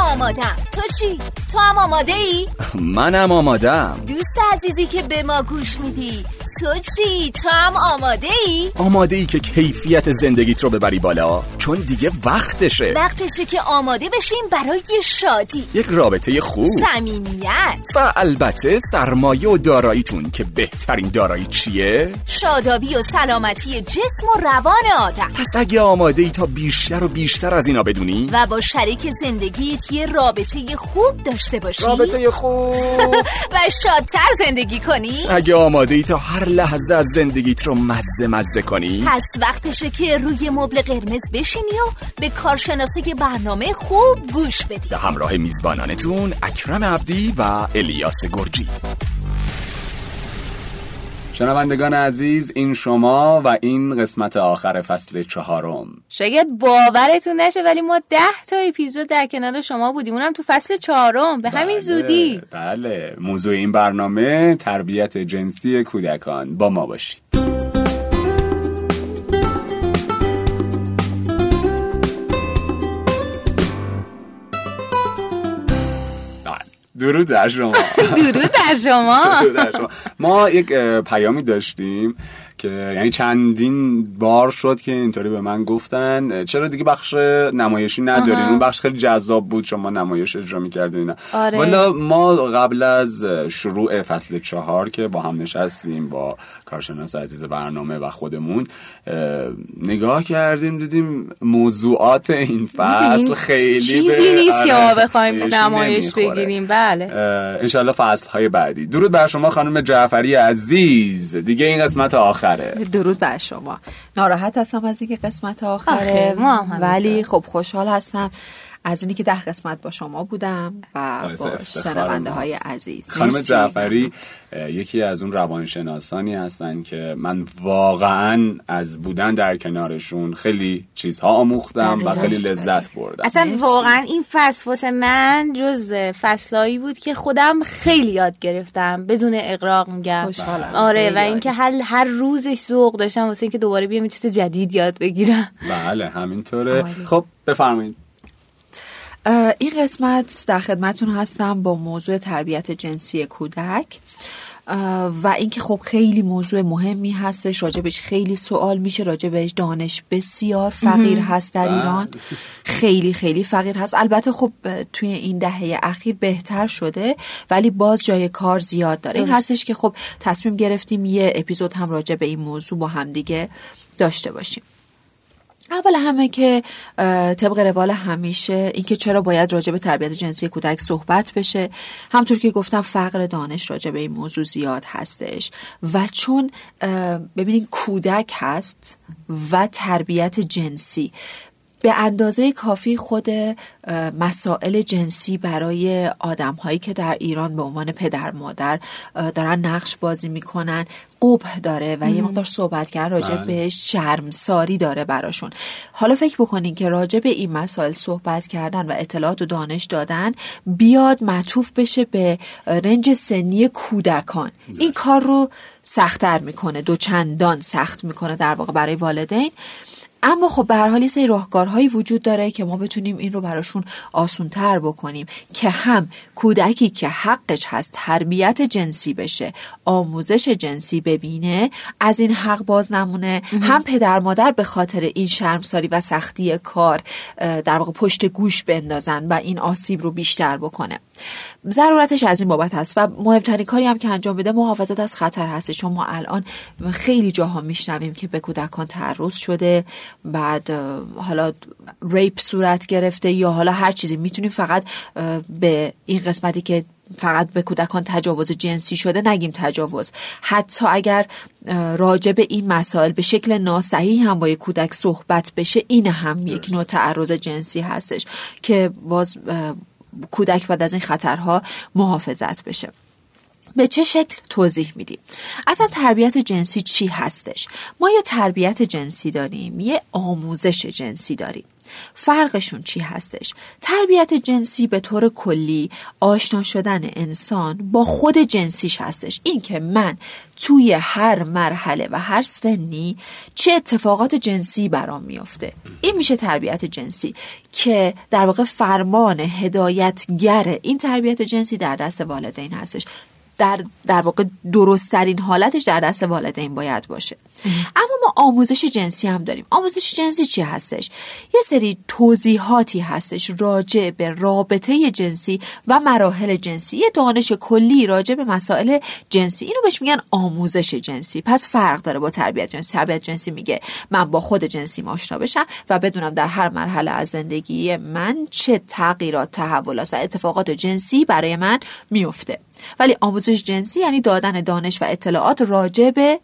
آمادم تو چی؟ تو هم آماده ای؟ منم آمادم دوست عزیزی که به ما گوش میدی تو چی؟ تو هم آماده ای؟ آماده ای که کیفیت زندگیت رو ببری بالا چون دیگه وقتشه وقتشه که آماده بشیم برای شادی یک رابطه خوب صمیمیت و البته سرمایه و داراییتون که بهترین دارایی چیه؟ شادابی و سلامتی جسم و روان آدم پس اگه آماده ای تا بیشتر و بیشتر از اینا بدونی و با شریک زندگیت یه رابطه خوب داشته باشی؟ رابطه خوب. و شادتر زندگی کنی؟ اگه آماده ای تا هر لحظه از زندگیت رو مزه مزه کنی. پس وقتشه که روی مبل قرمز بشینی و به کارشناسای برنامه خوب گوش بدی. به همراه میزبانانتون اکرم عبدی و الیاس گرجی. شنوندگان عزیز این شما و این قسمت آخر فصل چهارم. شاید باورتون نشه ولی ما ده تا اپیزود در کنار شما بودیم. اونم تو فصل چهارم. به همین بله، زودی. بله. موضوع این برنامه تربیت جنسی کودکان. با ما باشید. درود در شما. درود در شما. ما یک پیامی داشتیم. که یعنی چندین بار شد که اینطوری به من گفتن. چرا دیگه بخش نمایشی ندارین؟ اون بخش خیلی جذاب بود شما نمایش اجرا می‌کردین اینا. آره. والا ما قبل از شروع فصل چهار که با هم نشستیم با کارشناس عزیز برنامه و خودمون اه، نگاه کردیم دیدیم موضوعات این فصل خیلی چیزی نیست که آره، ما بخوایم نمایش. بگیریم. بله. انشالله فصل های بعدی. درود بر شما خانم جعفری عزیز. دیگه این قسمت آخره. درود بر شما. ناراحت هستم از اینکه قسمت آخره. ما هم. ولی خب خوشحال هستم. از اینی که ده قسمت با شما بودم و با شنونده های. عزیز خانم. جعفری یکی از اون روانشناسانی هستن که من واقعا از بودن در کنارشون خیلی چیزها آموختم و. خیلی لذت بردم اصلا مرسی. واقعا این فصل واسه من جز فصلایی بود که خودم خیلی یاد گرفتم بدون اقراق میگم خوشحالم. آره و اینکه هر هر روزش ذوق داشتم واسه اینکه دوباره بیام چیز جدید یاد بگیرم بله همینطوره. خب بفرمایید این قسمت در خدمتون هستم با موضوع تربیت جنسی کودک. و اینکه خب خیلی موضوع مهمی هستش راجبش خیلی سوال میشه راجبش دانش بسیار فقیر هست در بله. ایران. خیلی خیلی فقیر هست. البته خب توی این دهه اخیر بهتر شده ولی باز جای کار زیاد داره. این. هستش که خب تصمیم گرفتیم یه اپیزود هم راجع به این موضوع با هم دیگه داشته باشیم. اول همه که طبق روال همیشه اینکه چرا باید راجع به تربیت جنسی کودک صحبت بشه. همطور که گفتم فقر دانش راجع به این موضوع زیاد هستش. و چون ببینید کودک هست و تربیت جنسی. به اندازه کافی خود مسائل جنسی برای آدم هایی که در ایران به عنوان پدر مادر دارن نقش بازی می‌کنن قبح داره و یه مقدار صحبت کردن راجع بله. به شرمساری داره براشون. حالا فکر بکنین که راجع به این مسائل صحبت کردن و اطلاعات و دانش دادن بیاد معطوف بشه به رنج سنی کودکان. این کار رو سختتر می‌کنه دو چندان سخت می‌کنه در واقع برای والدین. اما خب به هر حال یه سری راهکارهایی وجود داره که ما بتونیم این رو براشون آسونتر بکنیم که هم کودکی که حقش هست تربیت جنسی بشه آموزش جنسی ببینه از این حق باز نمونه هم پدر مادر به خاطر این شرمساری و سختی کار در واقع پشت گوش بندازن و این آسیب رو بیشتر بکنه. ضرورتش از این بابت هست و مهمترین کاری هم که انجام بده محافظت از خطر هست. چون ما الان خیلی جاها میشنویم که به کودکان تعرض شده بعد حالا ریپ صورت گرفته یا حالا هر چیزی. می‌تونیم فقط به این قسمتی که فقط به کودکان تجاوز جنسی شده نگیم تجاوز. حتی اگر راجع به این مسائل به شکل ناصحیح هم با یک کودک صحبت بشه این هم یک نوع تعرض جنسی هستش که باز کودک بعد از این خطرها محافظت بشه. به چه شکل توضیح میدیم؟ اصلا تربیت جنسی چی هستش؟ ما یه تربیت جنسی داریم یه آموزش جنسی داریم. فرقشون چی هستش؟ تربیت جنسی به طور کلی آشنا شدن انسان با خود جنسیش هستش. این که من توی هر مرحله و هر سنی چه اتفاقات جنسی برام میافته. این میشه تربیت جنسی که در واقع فرمان هدایتگر این تربیت جنسی در دست والدین هستش. در, در واقع درستترین حالتش در دست والدین باید باشه. اما ما آموزش جنسی هم داریم. آموزش جنسی چی هستش؟ یه سری توضیحاتی هستش راجع به رابطه جنسی و مراحل جنسی. یه دانش کلی راجع به مسائل جنسی. اینو بهش میگن آموزش جنسی. پس فرق داره با تربیت جنسی. تربیت جنسی میگه من با خود جنسی آشنا بشم و بدونم در هر مرحله از زندگی من چه تغییرات تحولات و اتفاقات جنسی برای من میفته. ولی آموزش جنسی یعنی دادن دانش و اطلاعات راجع به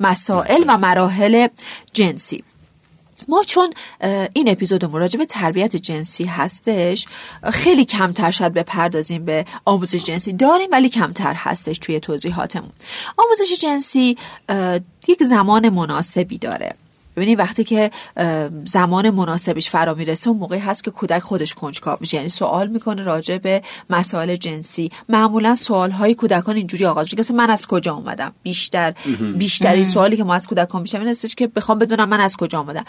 مسائل و مراحل جنسی. ما چون این اپیزود راجع به تربیت جنسی هستش خیلی کمتر شاید بپردازیم به آموزش جنسی داریم ولی کمتر هستش توی توضیحاتمون. آموزش جنسی یک زمان مناسبی داره. ببینید وقتی که زمان مناسبش فرا می‌رسه اون موقعی هست که کودک خودش کنجکاو میشه. یعنی سوال می‌کنه راجع به مسائل جنسی. معمولا سوال های کودکان اینجوری آغاز میشه من از کجا اومدم؟ بیشتر بیشترین سوالی که ما از کودکان میشه این هستش که بخوام بدونم من از کجا اومدم.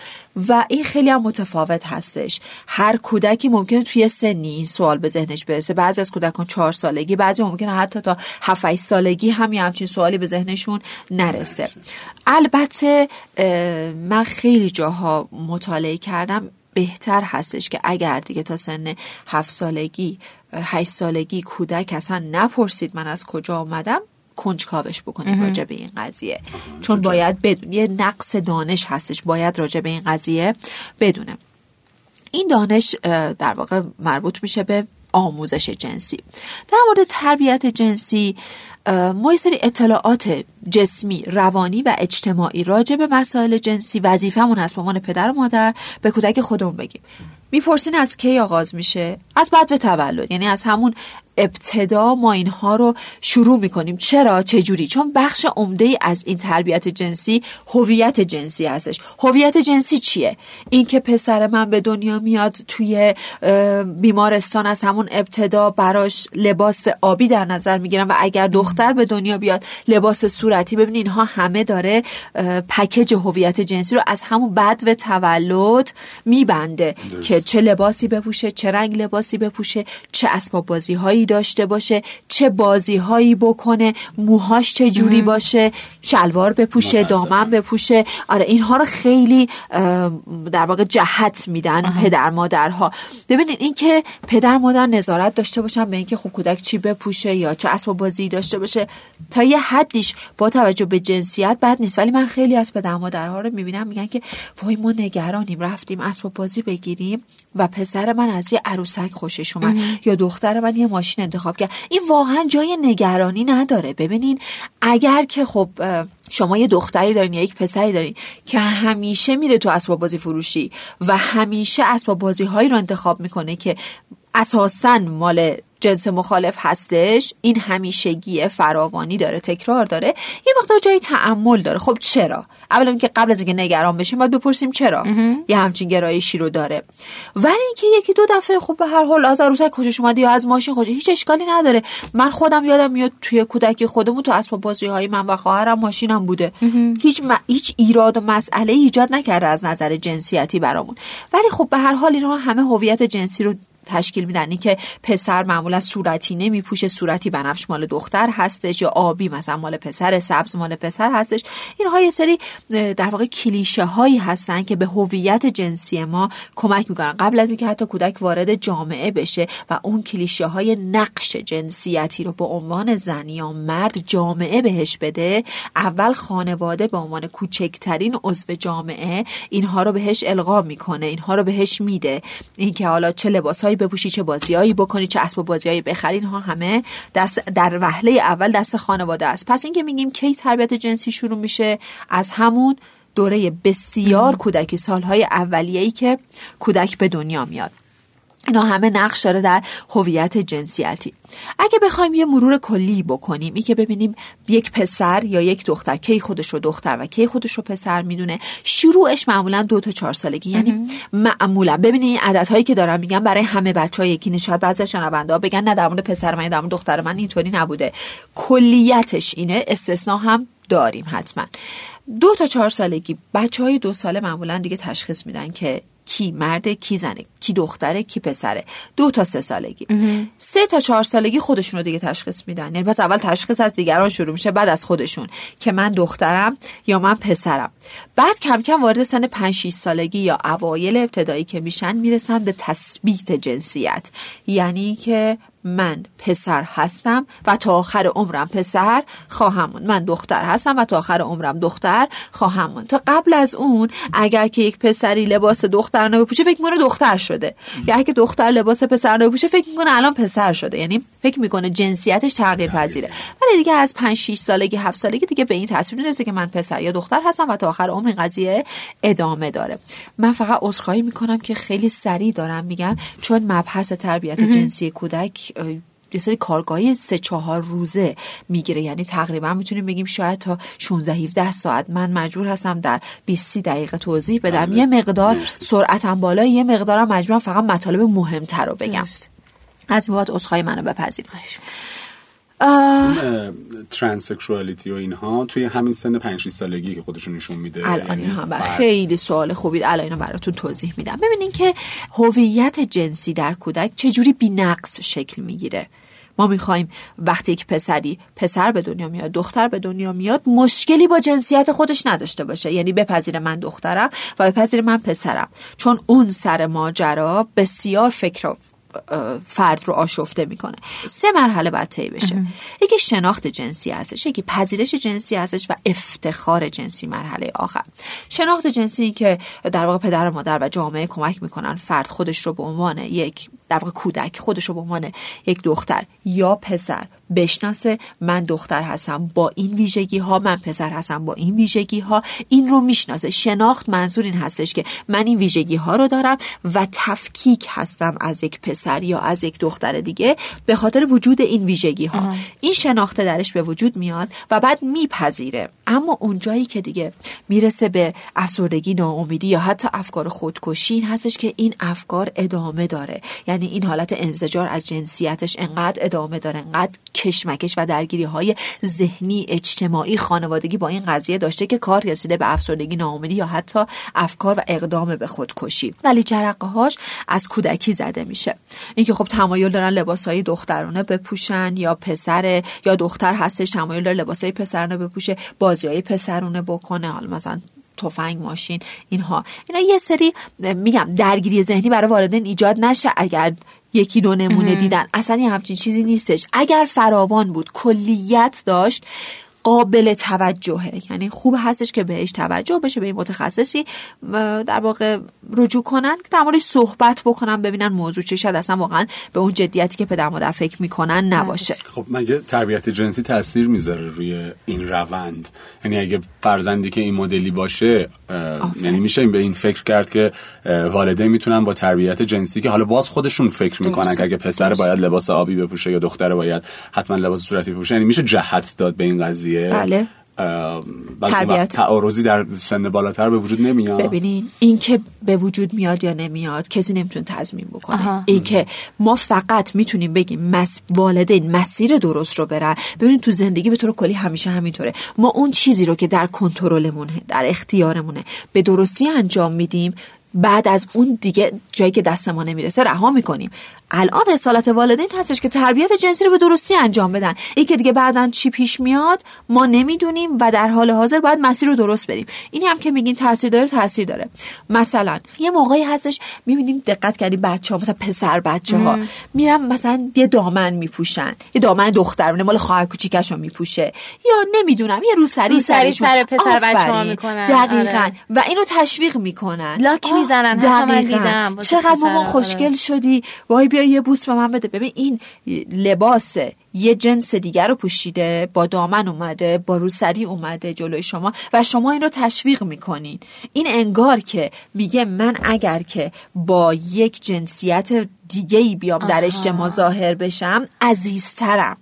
و این خیلی هم متفاوت هستش. هر کودکی ممکنه توی سنی این سوال به ذهنش برسه. بعضی از کودکان چهار سالگی بعضی ممکنه حتی تا 7 سالگی هم همچین سوالی به ذهنشون نرسه. البته من خیلی جاها مطالعه کردم بهتر هستش که اگر دیگه تا سن هفت سالگی هشت سالگی کودک اصلا نپرسید من از کجا آمدم کنجکاوش بکنیم راجع به این قضیه. چون باید بدون یه نقص دانش هستش باید راجع به این قضیه بدونه این دانش در واقع مربوط میشه به آموزش جنسی. در مورد تربیت جنسی ما یه سری اطلاعات جسمی روانی و اجتماعی راجع به مسائل جنسی وظیفمون هست. به عنوان پدر و مادر به کودک خودمون بگیم. می‌پرسین از کی آغاز میشه؟ از بعد به تولد یعنی از همون ابتدا ما اینها رو شروع می‌کنیم. چرا؟ چه جوری چون بخش عمده ای از این تربیت جنسی هویت جنسی هستش. هویت جنسی چیه؟ اینکه پسر من به دنیا میاد توی بیمارستان از همون ابتدا براش لباس آبی در نظر می‌گیرم و اگر دختر به دنیا بیاد لباس صورتی ببین اینها همه داره پکیج هویت جنسی رو از همون بعد و تولد میبنده که چه لباسی بپوشه چه رنگ لباسی بپوشه چه اسباب بازی هایی داشته باشه چه بازی هایی بکنه موهاش چه جوری باشه شلوار بپوشه دامن بپوشه. آره اینها رو خیلی در واقع جهت میدن پدر مادرها. ببینید اینکه پدر مادر نظارت داشته باشن به اینکه خوب کودک چی بپوشه یا چه اسباب بازی داشته باشه تا یه حدیش با توجه به جنسیت بد نیست. ولی من خیلی از پدر مادرها رو می‌بینم میگن که وای ما نگرانیم رفتیم اسباب بازی بگیریم و پسر من از یه عروسک خوشش اومد یا دختر من یه ماشین انتخاب کرد. این واقعا جای نگرانی نداره. ببینین اگر که خب شما یه دختری دارین یا یک پسری دارین که همیشه میره تو اسباب بازی فروشی و همیشه اسباب بازی هایی رو انتخاب می‌کنه که اساسا مال جنس مخالف هستش؟ این همیشگی فراوانی داره تکرار داره. یه وقتا جای تعمل داره. خب چرا؟ اولا که قبل از اینکه نگران بشیم باید بپرسیم چرا؟ یه همچین گرایشی رو داره. ولی اینکه یکی دو دفعه خب به هر حال از عروسک خوشش اومد یا از ماشین خوشش هیچ اشکالی نداره. من خودم یادم میاد توی کودکی خودمون تو اسباب بازی های من و خواهرم ماشینم بوده. هیچ هیچ ایراد و مسئله ایجاد نکرده از نظر جنسیتی برامون. ولی خب به هر حال اینها همه هویت جنسی رو تشکیل میدن. این که پسر معمولا صورتی نمیپوشه صورتی بنفش مال دختر هستش یا آبی مثلا مال پسر سبز مال پسر هستش. اینها یه سری در واقع کلیشه هایی هستن که به هویت جنسی ما کمک می‌کنن. قبل از اینکه حتی کودک وارد جامعه بشه و اون کلیشه های نقش جنسیتی رو به عنوان زن یا مرد جامعه بهش بده اول خانواده به عنوان کوچکترین عضو جامعه اینها رو بهش القا می‌کنه اینها رو بهش میده. اینکه حالا چه لباسهایی بپوشی چه بازیایی بکنی چه اسباب بازیایی بخری اینها همه دست در وهله اول دست خانواده است. پس اینکه میگیم کی تربیت جنسی شروع میشه از همون دوره بسیار کودکی سالهای اولیه‌ای که کودک به دنیا میاد. اینا همه نقش داره در هویت جنسیتی. اگه بخوایم یه مرور کلی بکنیم این که ببینیم یک پسر یا یک دختر کی خودش رو دختر و کی خودش رو پسر می‌دونه شروعش معمولا دو تا چهار سالگی. یعنی معمولا ببینید این عدد هایی که دارم میگم برای همه بچه ها یکی نشاد بعضی شنونده ها بگن نه در مورد پسر من در مورد دختر من اینطوری نبوده. کلیتش اینه استثنا هم داریم حتما. دو تا چهار سالگی. بچه های دو ساله معمولا دیگه تشخیص میدن که کی مرده کی زنه کی دختره کی پسره دو تا سه سالگی. سه تا چهار سالگی خودشون رو دیگه تشخیص میدن. یعنی پس اول تشخیص از دیگران شروع میشه بعد از خودشون. که من دخترم یا من پسرم. بعد کم کم وارد سن 5 6 سالگی یا اوایل ابتدایی که میشن می‌رسن به تثبیت جنسیت. یعنی که من پسر هستم و تا آخر عمرم پسر خواهم موند. من دختر هستم و تا آخر عمرم دختر خواهم موند. تا قبل از اون اگر که یک پسری لباس دختر بپوشه فکر می‌کنه دختر شده. یا اگه دختر لباس پسر بپوشه فکر می‌کنه الان پسر شده. یعنی فکر می‌کنه جنسیتش تغییر پذیره ولی دیگه از 5 6 سالگی 7 سالگی دیگه به این تصمیم می‌رسه که من پسر یا دختر هستم و تا آخر عمر این قضیه ادامه داره. من فقط عذرخواهی می‌کنم که خیلی سریع دارم میگم چون مبحث تربیت جنسی کودک یه سری کارگاهی سه چهار روزه می‌گیره. یعنی تقریبا می‌تونیم بگیم شاید تا 16 17 ساعت. من مجبور هستم در 20 دقیقه توضیح بدم. بله. یه مقدار سرعتم بالا یه مقدارم مجبورم فقط مطالب مهمتر رو بگم. از این بابت عذرخواهی منو بپذیرید. ترانسکشوالیتی و اینها توی همین سن 5 سالگی که خودشون نشون میده. الان یعنی اینها خیلی سوال خوبی الان اینو براتون توضیح میدم. ببینین که هویت جنسی در کودک چجوری بی‌نقص شکل می‌گیره؟ ما می‌خوایم وقتی یک پسری پسر به دنیا میاد دختر به دنیا میاد مشکلی با جنسیت خودش نداشته باشه. یعنی بپذیر من دخترم و بپذیر من پسرم. چون اون سر ماجرا بسیار فکر فرد رو آشفته می‌کنه. سه مرحله باید طی بشه. یکی شناخت جنسی هستش یکی پذیرش جنسی هستش و افتخار جنسی مرحله آخر. شناخت جنسی که در واقع پدر و مادر و جامعه کمک می‌کنن فرد خودش رو به عنوان یک در واقع کودک خودش رو به عنوان یک دختر یا پسر بشناسه من دختر هستم با این ویژگی ها من پسر هستم با این ویژگی ها این رو می‌شناسه. شناخت منظور این هستش که من این ویژگی ها رو دارم و تفکیک هستم از یک پسر یا از یک دختر دیگه به خاطر وجود این ویژگی ها این شناخته درش به وجود میاد و بعد میپذیره. اما اونجایی که دیگه می‌رسه به افسردگی ناامیدی یا حتی افکار خودکشی این هستش که این افکار ادامه داره. یعنی این حالت انزجار از جنسیتش انقدر ادامه داره انقدر کشمکش و درگیری های ذهنی اجتماعی خانوادگی با این قضیه داشته که کار رسیده به افسردگی ناامیدی یا حتی افکار و اقدام به خودکشی. ولی جرقه هاش از کودکی زده میشه. اینکه خب تمایل دارن لباس های دخترانه بپوشن یا پسر یا دختر هستش تمایل داره لباس های پسرانه بپوشه بازی های پسرونه بکنه حالا مثلا تفنگ ماشین اینها. اینا یه سری میگم درگیری ذهنی برای والدین ایجاد نشه. اگر یکی دو نمونه دیدن. اصلا یه همچین چیزی نیستش. اگر فراوان بود کلیت داشت قابل توجهه. یعنی خوب هستش که بهش توجه بشه به این متخصصی در واقع رجوع کنن که در صحبت بکنن ببینن موضوع چه شد اصلا واقعا به اون جدیتی که پدر مادر فکر می‌کنن نباشه. خب مگه تربیت جنسی تاثیر می‌ذاره روی این روند؟ یعنی اگه فرزندی که این مدلی باشه یعنی میشه به این فکر کرد که والدین می‌تونن با تربیت جنسی که حالا باز خودشون فکر می‌کنن که اگه پسر باید لباس آبی بپوشه یا دختر باید حتما لباس صورتی بپوشه یعنی میشه جهت داد به این قضیه. بله. تربیت. تعارضی در سن بالاتر به وجود نمیاد. ببینین این که به وجود میاد یا نمیاد کسی نمی‌تونه تضمین بکنه. این که ما فقط می‌تونیم بگیم مس... والدین مسیر درست رو برن. ببینین تو زندگی به طور کلی همیشه همینطوره. ما اون چیزی رو که در کنترلمونه در اختیارمونه به درستی انجام میدیم بعد از اون دیگه جایی که دست ما نمی‌رسه رها می‌کنیم. الان رسالت والدین هستش که تربیت جنسی رو به درستی انجام بدن. این که دیگه بعدا چی پیش میاد ما نمی‌دونیم و در حال حاضر باید مسیر رو درست بریم اینی هم که میگین تاثیر داره تاثیر داره. مثلا یه موقعی هستش می‌بینیم دقت کردیم بچه ها مثلا پسر بچه ها میرن مثلا یه دامن میپوشن. یه دامن دخترونه مال خواهر کوچیکش رو میپوشه. یا نمی‌دونم یه روسری سری سر پسر بچه ها می‌کنن. دقیقا. آره. و اینو تشویق می‌کنن. لاک می‌زنن. حتی من دیدم. چقدر ما خوشگل آره. شدی. وای بیا یه بوس به من بده. ببین این لباس یه جنس دیگر رو پوشیده با دامن اومده با روسری اومده جلوی شما و شما این رو تشویق می‌کنین. این انگار که میگه من اگر که با یک جنسیت دیگه ای بیام در اجتماع ظاهر بشم عزیزترم.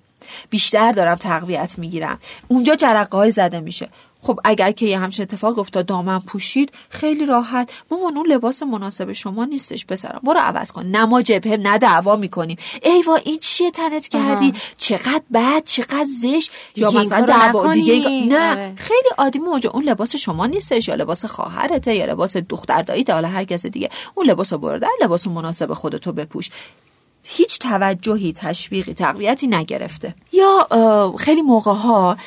بیشتر دارم تقویت می‌گیرم. اونجا جرقه های زده میشه. خب اگر که یه همچین اتفاق افتاد دامن پوشید خیلی راحت. مامان اون لباس مناسب شما نیستش پسرم. برو عوض کن. نما جبهه نه دعوا می‌کنیم. ای وا این چیه تنت کردی؟ چقدر بد چقدر زش یا مثلا دعوا دیگه نه آره. خیلی عادی. موجه اون لباس شما نیستش. یا لباس خواهرته یا لباس دختر داییته حالا هر کس دیگه. اون لباس برو در لباس مناسب خودتو بپوش. هیچ توجهی تشویقی تقویتی نگرفته. یا خیلی موقع ها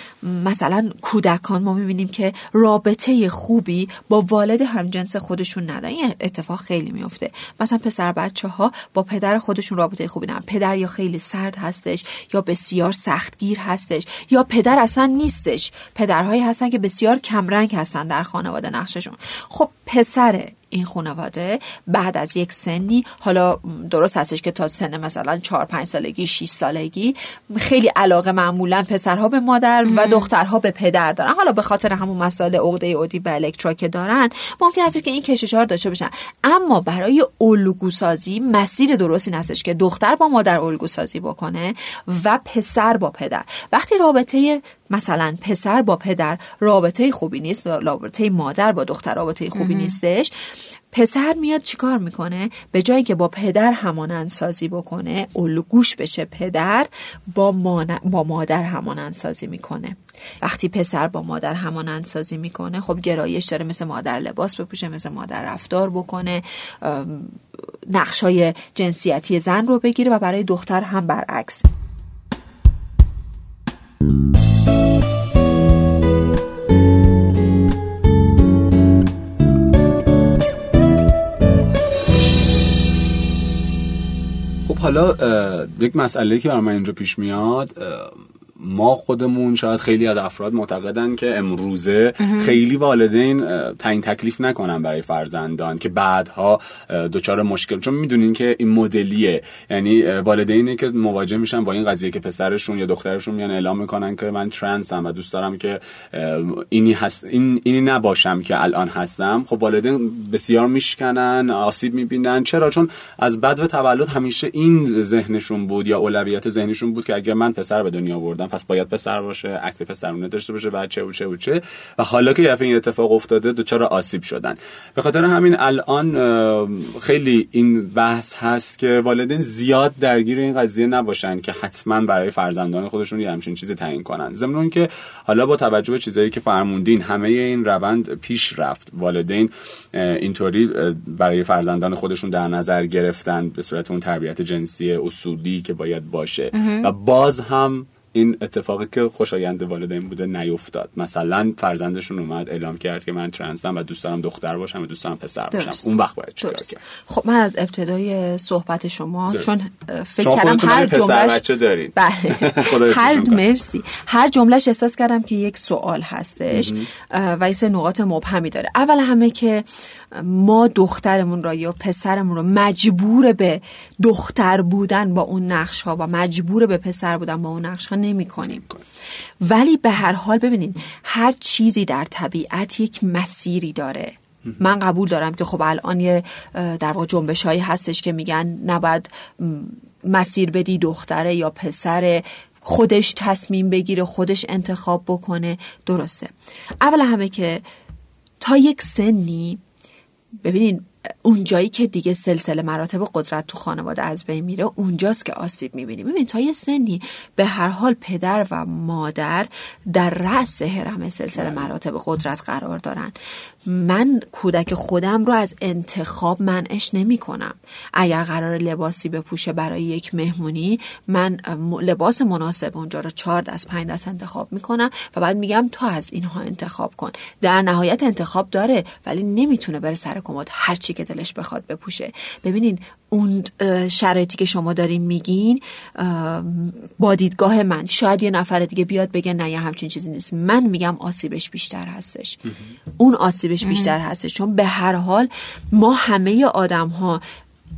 مثلا کودکان ما می‌بینیم که رابطه خوبی با والد همجنس خودشون ندارن. این اتفاق خیلی میفته مثلا پسر بچه ها با پدر خودشون رابطه خوبی ندارن. پدر یا خیلی سرد هستش یا بسیار سختگیر هستش یا پدر اصلا نیستش. پدرهایی هستن که بسیار کمرنگ هستن در خانواده نقششون. خب پسر این خانواده بعد از یک سنی حالا درست هستش که تا سن مثلا 4 5 سالگی 6 سالگی خیلی علاقه معمولا پسرها به مادر و دخترها به پدر دارن. حالا به خاطر همون مسائل عقده اودی و الکترا که دارن ممکن است که این کشش ها داشته باشن. اما برای الگو سازی مسیر درستی هستش که دختر با مادر الگو سازی بکنه و پسر با پدر. وقتی رابطه مثلا پسر با پدر رابطه خوبی نیست رابطه مادر با دختر رابطه خوبی نیستش. پسر میاد چیکار می‌کنه؟ به جایی که با پدر همانند سازی بکنه الگوش بشه پدر با, با مادر همانند سازی می‌کنه. وقتی پسر با مادر همانند سازی می‌کنه خب گرایش داره مثل مادر لباس بپوشه مثل مادر رفتار بکنه نقشای جنسیتی زن رو بگیره و برای دختر هم برعکس. حالا یک مسئله که برای من اینجا پیش میاد ما خودمون شاید خیلی از افراد معتقدن که امروزه خیلی والدین تعیین تکلیف نکنن برای فرزندان که بعدها دچار مشکل. چون می‌دونین که این مدلیه. یعنی والدینی که مواجه میشن با این قضیه که پسرشون یا دخترشون میان اعلام می‌کنن که من ترنسم و دوست دارم که اینی هست این اینی نباشم که الان هستم. خب والدین بسیار میشکنن آسیب می‌بینن. چرا؟ چون از بد و تولد همیشه این ذهنشون بود یا اولویت ذهنشون بود که اگر من پسر به دنیا آوردم پس باید پسر باشه اکت پسرونه داشته باشه بچه و چه و چه. و حالا که یه این اتفاق افتاده دچار آسیب شدن. به خاطر همین الان خیلی این بحث هست که والدین زیاد درگیر این قضیه نباشن که حتما برای فرزندان خودشون یه همچین چیزی تعیین کنن. ضمن که حالا با توجه به چیزایی که فرموندین همه این روند پیش رفت. والدین اینطوری برای فرزندان خودشون در نظر گرفتن به صورت اون تربیت جنسی اصولی که باید باشه. و باز هم این اتفاقی که خوشایند والدین بوده نیفتاد. مثلا فرزندشون اومد اعلام کرد که من ترنسم و دوست دارم دختر باشم و دوست دارم پسر باشم. اون وقت باید چیکار کرد؟ خب من از ابتدای صحبت شما چون فکر کردم هر جملهش بچه دارید بله. هر مرسی. هر جملهش احساس کردم که یک سوال هستش و یه نقاط مبهمی داره. اول همه که ما دخترمون را یا پسرمون رو مجبور به دختر بودن با اون نقش ها و مجبور به پسر بودن با اون نقش ها نمی کنیم ولی به هر حال ببینین هر چیزی در طبیعت یک مسیری داره. من قبول دارم که خب الان یه در واقع جنبش هایی هستش که میگن نباید مسیر بدی دختره یا پسر خودش تصمیم بگیره خودش انتخاب بکنه. درسته. اول همه که تا یک سنی ببینین اون جایی که دیگه سلسله مراتب قدرت تو خانواده از بین میره اونجاست که آسیب می‌بینیم ببین تا یه سنی به هر حال پدر و مادر در رأس هرم سلسله. مراتب قدرت قرار دارن من کودک خودم رو از انتخاب منعش نمی کنم. اگر قرار لباسی بپوشه برای یک مهمونی من لباس مناسب اونجا رو چهار دست پنج دست انتخاب می‌کنم و بعد میگم تو از اینها انتخاب کن. در نهایت انتخاب داره ولی نمی‌تونه بره سر کمد هرچی که دلش بخواد بپوشه. ببینین اون شرایطی که شما دارین میگین با دیدگاه من شاید یه نفر دیگه بیاد بگه نه یه همچین چیزی نیست. من میگم آسیبش بیشتر هستش. اون آسیبش بیشتر هستش. چون به هر حال ما همه آدم ها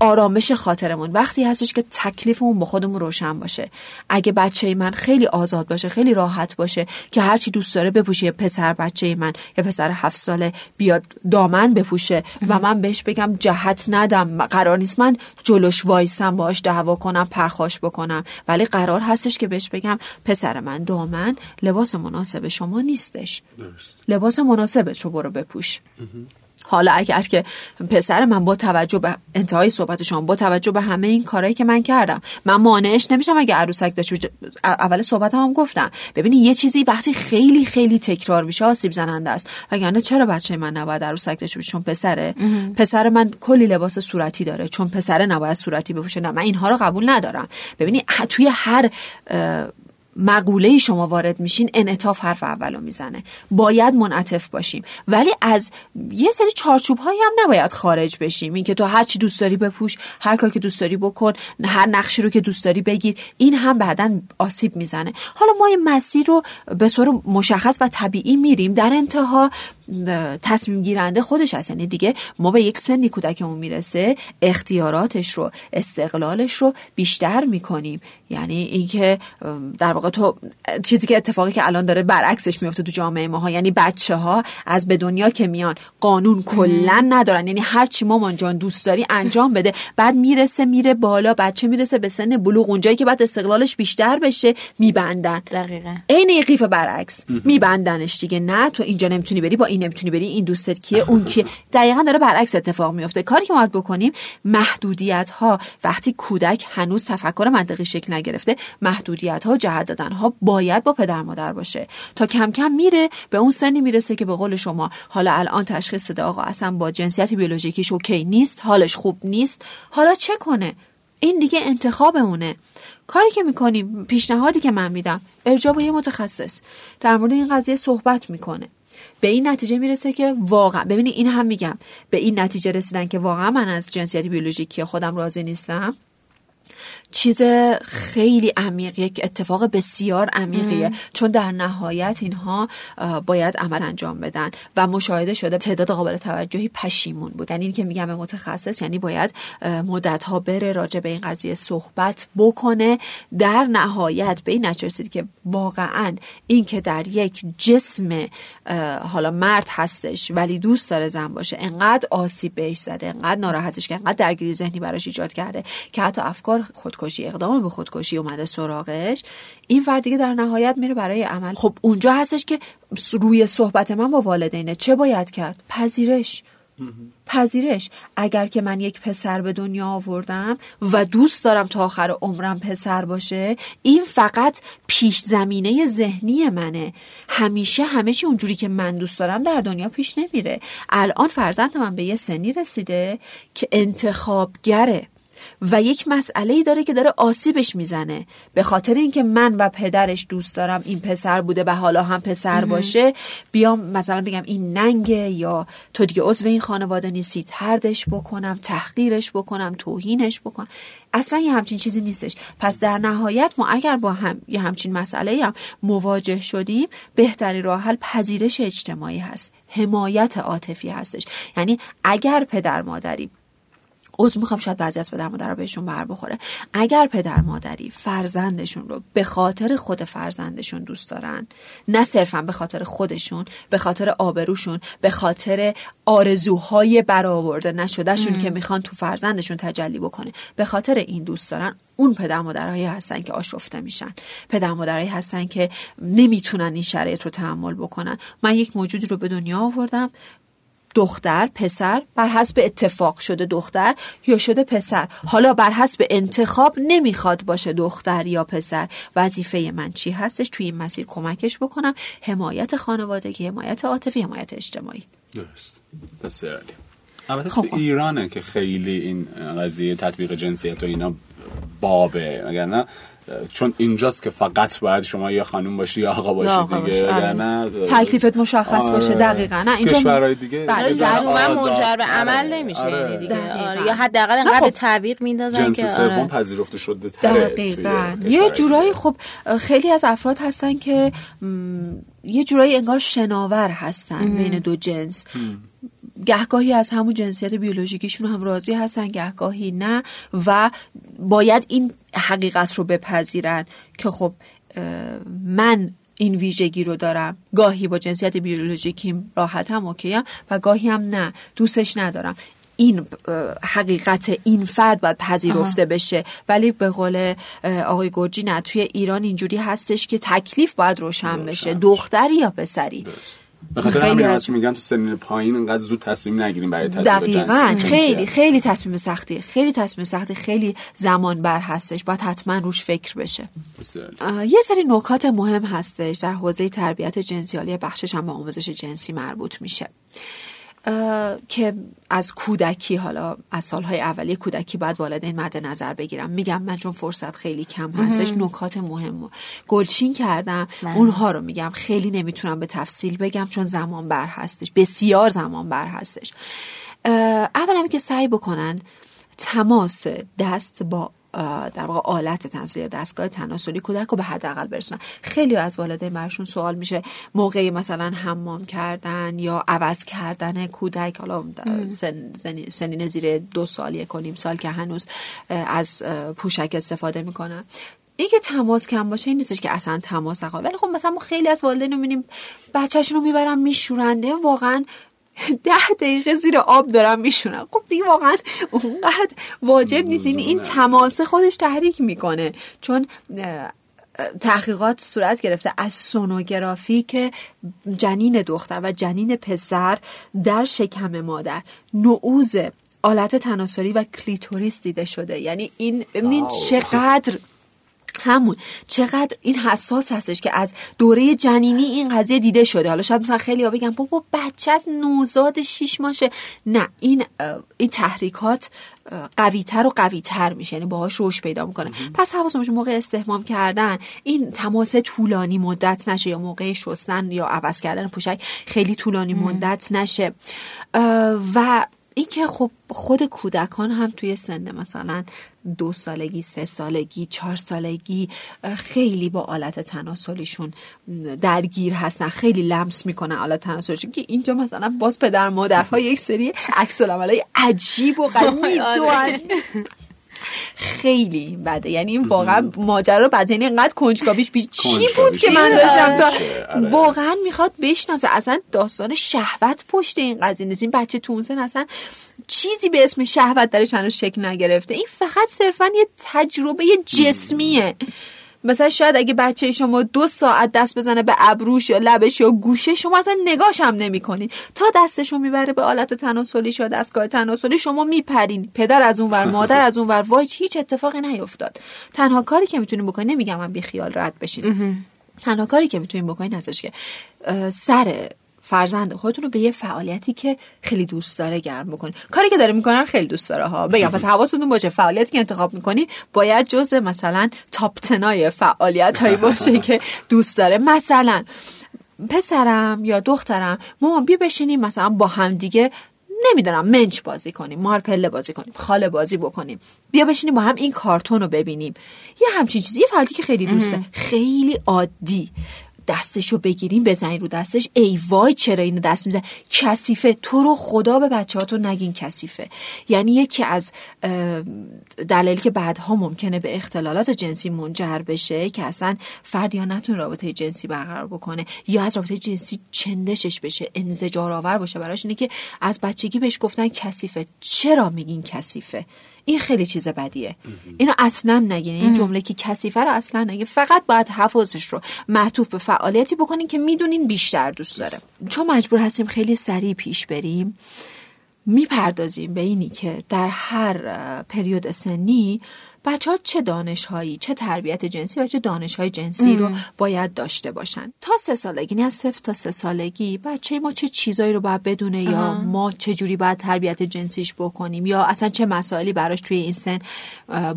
آرامش خاطرمون وقتی هستش که تکلیفمون با خودمون روشن باشه. اگه بچه من خیلی آزاد باشه خیلی راحت باشه که هرچی دوست داره بپوشه پسر بچه من یا پسر هفت ساله بیاد دامن بپوشه و من بهش بگم جهت ندم قرار نیست من جلوش وایسم باش دعوا کنم پرخاش بکنم. ولی قرار هستش که بهش بگم پسر من دامن لباس مناسب شما نیستش. درست. لباس مناسبت رو برو بپوش حالا اگر که پسر من با توجه به انتهای صحبت شما با توجه به همه این کارهایی که من کردم من مانعش نمیشم اگه عروسک باشه. اول صحبتم هم گفتم. ببینی یه چیزی وقتی خیلی خیلی تکرار میشه آسیب زننده است. وگرنه چرا بچه من نباید عروسک داشته باشه؟ چون پسره. پسر من کلی لباس صورتی داره. چون پسر نباید صورتی بپوشه. نه من اینها رو قبول ندارم. ببینی ه- توی هر مقوله شما وارد میشین انعطاف حرف اولو می‌زنه. باید منعطف باشیم. ولی از یه سری چارچوب هایی هم نباید خارج بشیم. این که تو هر چی دوست داری بپوش هر کار که دوست داری بکن هر نقشی رو که دوست داری بگیر این هم بعدا آسیب می‌زنه. حالا ما این مسیر رو به صورت مشخص و طبیعی میریم. در انتها تصمیم گیرنده خودش هست. یعنی دیگه ما به یک سنی کودکمون می‌رسه اختیاراتش رو استقلالش رو بیشتر می‌کنیم. یعنی اینکه در واقع تو چیزی که اتفاقی که الان داره برعکسش میفته تو جامعه ما ها یعنی بچه ها از به دنیا که میان قانون کلا ندارن. یعنی هر چی مامان جان دوست داری انجام بده. بعد می‌رسه میره بالا. بچه می‌رسه به سن بلوغ. اونجایی که بعد استقلالش بیشتر بشه میبندن. دقیقا. عین قیف برعکس. میبندنش دیگه. نه تو اینجا نمی‌تونی بری با این نمی‌تونی بری این دوستت کیه اون کیه. دقیقا داره برعکس اتفاق میفته کاری که ما بکنیم محدودیت ها وقتی کودک هنوز تفکر منطقی شکل نگرفته محدودیت ها جهت دادن ها باید با پدر مادر باشه. تا کم کم میره به اون سنی می‌رسه که به قول شما حالا الان تشخیص داده آقا اصلا با جنسیت بیولوژیکیش اوکی نیست حالش خوب نیست. حالا چه کنه؟ این دیگه انتخاب اونه کاری که می‌کنیم پیشنهادی که من میدم ارجاع به یه متخصص. در مورد این قضیه صحبت می‌کنه. به این نتیجه می‌رسه که واقعا ببینی این هم میگم. به این نتیجه رسیدن که واقعا من از جنسیت بیولوژیکی خودم راضی نیستم. چیز خیلی عمیق یک اتفاق بسیار عمیقیه. چون در نهایت اینها باید عمل انجام بدن و مشاهده شده تعداد قابل توجهی پشیمون بود. یعنی این که میگم متخصص یعنی باید مدت ها بره راجع به این قضیه صحبت بکنه. در نهایت به این نتیجه رسید که واقعا این که در یک جسم حالا مرد هستش ولی دوست داره زن باشه انقدر آسیب بهش زده انقدر ناراحتش کرده انقدر درگیری ذهنی براش ایجاد کرده که حتی افکار خودکشی اقدام به خودکشی اومده سراغش. این فرد دیگه در نهایت میره برای عمل. خب اونجا هستش که روی صحبت من با والدینه. چه باید کرد؟ پذیرش. پذیرش. اگر که من یک پسر به دنیا آوردم و دوست دارم تا آخر عمرم پسر باشه این فقط پیش زمینه ذهنی منه. همیشه همیشه اونجوری که من دوست دارم در دنیا پیش نمیره. الان فرزند من به یه سنی رسیده که انتخابگره. و یک مسئله ای داره که داره آسیبش می‌زنه. به خاطر اینکه من و پدرش دوست دارم این پسر بوده و حالا هم پسر باشه بیام مثلا بگم این ننگه یا تو دیگه عضو این خانواده نیستی تردش بکنم تحقیرش بکنم توهینش بکنم اصلا یه همچین چیزی نیستش. پس در نهایت ما اگر با هم یه همچین مسئله هم مواجه شدیم بهترین راه حل پذیرش اجتماعی هست. حمایت عاطفی هستش. یعنی اگر پدر مادری عذر می‌خوام شاید بعضی از پدر مادرها بهشون بر بخوره. اگر پدر مادری فرزندشون رو به خاطر خود فرزندشون دوست دارن نه صرفا به خاطر خودشون به خاطر آبروشون به خاطر آرزوهای برآورده نشدهشون که می‌خوان تو فرزندشون تجلی بکنه به خاطر این دوست دارن اون پدر مادرهایی هستن که آشفته میشن. پدر مادرهایی هستن که نمی‌تونن این شرایط رو تحمل بکنن. من یک موجودی رو به دنیا آوردم. دختر پسر بر حسب اتفاق شده دختر یا شده پسر. حالا بر حسب انتخاب نمی‌خواد باشه دختر یا پسر. وظیفه من چی هستش؟ توی این مسیر کمکش بکنم. حمایت خانوادگی حمایت عاطفی حمایت اجتماعی. درست. بسیار عالی. البته خب. تو ایرانه که خیلی این قضیه تطبیق جنسیت و اینا بابه اگر نه چون اینجاست که فقط باید شما یا خانم باشی یا آقا باشی آقا دیگه آره. نه تکلیفت مشخص باشه آره. دقیقا نه اینجا کشورهای دیگه بله، یه لزوما. منجر به عمل آره، نمیشه آره. یعنی دیگه دقیقاً. آره. یا حداقل انقدر خب. تعویق میندازن جنس که سوم آره. پذیرفته شده دقیقا یه جورایی خب خیلی از افراد هستن که م، یه جورایی انگار شناور هستن بین دو جنس گهگاهی از همون جنسیت بیولوژیکیشون هم راضی هستن گهگاهی نه و باید این حقیقت رو بپذیرن که خب من این ویژگی رو دارم. گاهی با جنسیت بیولوژیکیم راحتم اوکیم و گاهی هم نه دوستش ندارم. این حقیقت این فرد باید پذیرفته بشه. ولی به قول آقای گرجی نه توی ایران اینجوری هستش که تکلیف باید روشن بشه. دختری یا پسری. به خاطر همین از... میگن تو سنین پایین انقدر زود تصمیم نگیریم برای دقیقا خیلی خیلی تصمیم سختی خیلی تصمیم سختی خیلی زمان بر هستش. باید حتما روش فکر بشه. یه سری نکات مهم هستش در حوزه تربیت جنسیالی بخشش هم به آموزش جنسی مربوط میشه. که از کودکی حالا از سالهای اولیه کودکی باید والدین مد نظر بگیرم میگم من چون فرصت خیلی کم هستش نکات مهم گلچین کردم. من. اونها رو میگم. خیلی نمی‌تونم به تفصیل بگم چون زمان بر هستش. بسیار زمان بر هستش. اولا که سعی بکنن تماس دست با در واقع آلت تناسلی یا دستگاه تناسلی کودک رو به حداقل برسونن. خیلی از والدین برشون سوال میشه موقعی مثلا حمام کردن یا عوض کردن کودک حالا سن سنین زیر دو سال یک و نیم سال که هنوز از پوشک استفاده می‌کنن. این که تماس کم باشه این نیستش که اصلا تماس نخواه. ولی خب مثلا ما خیلی از والدین رو می‌بینیم بچهشون رو می‌برن میشورنده واقعا ده دقیقه زیر آب دارم میشونم. خب دیگه واقعا اونقدر واجب نیست. این, این تماسه خودش تحریک می‌کنه. چون تحقیقات صورت گرفته از سونوگرافی که جنین دختر و جنین پسر در شکم مادر نعوز آلت تناسلی و کلیتوریس دیده شده. یعنی این ببینید چقدر همون. چقدر این حساس هستش که از دوره جنینی این قضیه دیده شده. حالا شاید مثلا خیلی ها بگن بابا بچه از نوزاد شیش ماشه. نه این این تحریکات قویتر و قویتر میشه. یعنی باهاش روش پیدا می‌کنه. پس حواسمون باشه موقع استهمام کردن این تماس طولانی مدت نشه یا موقع شستن یا عوض کردن پوشک خیلی طولانی مدت نشه. و اینکه خب خود کودکان هم توی سن مثلا دو سالگی سه سالگی چهار سالگی خیلی با آلت تناسلیشون درگیر هستن خیلی لمس می‌کنن آلت تناسلیشون که اینجا مثلا باز پدر مادرها یک سری عکس عجیب و غریب آره. خیلی بده. یعنی این واقعا ماجرا بده. یعنی اینقدر کنجکاویش بیش چی بود که من داشتم تا آره. واقعا می‌خواد بشناسه. اصلا داستان شهوت پشت این قضیه نیست. این بچه تو اصلا چیزی به اسم شهوت درش هنوز شکل نگرفته. این فقط صرفا یه تجربه جسمیه. مثلا شاید اگه بچه شما دو ساعت دست بزنه به ابروش یا لبش یا گوشه شما اصلا نگاش هم نمی‌کنین. تا دستشو می‌بره به آلت تناسلی یا دستگاه تناسلی شما میپرین. پدر از اون ور مادر از اون ور وای هیچ اتفاقی نیفتاد. تنها کاری که می‌تونین بکنین نمیگم من بی خیال رد بشین. تنها کاری که می‌تونین بکنین هستش که سر فرزند خودتون رو به یه فعالیتی که خیلی دوست داره گرم بکنید. کاری که داره می‌کنن خیلی دوست داره ها. بگم پس حواستون باشه فعالیتی که انتخاب می‌کنی باید جز مثلا تاپ تنای فعالیت هایی باشه که دوست داره. مثلا پسرم یا دخترم ما بیا بشینیم مثلا با هم دیگه نمی‌دونم منچ بازی کنیم مار پله بازی کنیم خاله بازی بکنیم. بیا بشینیم با هم این کارتون رو ببینیم. یه همچین چیزی یه فعالیتی که خیلی دوسته خیلی عادی. دستشو بگیریم بزنین رو دستش. ای وای چرا اینو دست میزن کثیفه. تو رو خدا به بچهاتون نگین کثیفه. یعنی یکی از دلایلی که بعدها ممکنه به اختلالات جنسی منجر بشه که اصلا فرد یا نتون رابطه جنسی برقرار بکنه یا از رابطه جنسی چندشش بشه انزجار آور باشه. براش اینه که از بچگی بهش گفتن کثیفه. چرا میگین کثیفه؟ این خیلی چیز بدیه. اینو اصلا نگین. این جمله که کثیفه رو اصلا نگین. فقط باید حفظش رو معطوف به فعالیتی بکنین که می‌دونین بیشتر دوست داره. چون مجبور هستیم خیلی سریع پیش بریم می‌پردازیم به اینی که در هر پریود سنی بچه ها چه دانش هایی چه تربیت جنسی و چه دانش های جنسی رو باید داشته باشن؟ تا سه سالگی نه صفر تا سه سالگی. بچه ما چه چیزایی رو باید بدونه یا ما چه جوری باید تربیت جنسیش بکنیم یا اصلا چه مسائلی براش توی این سن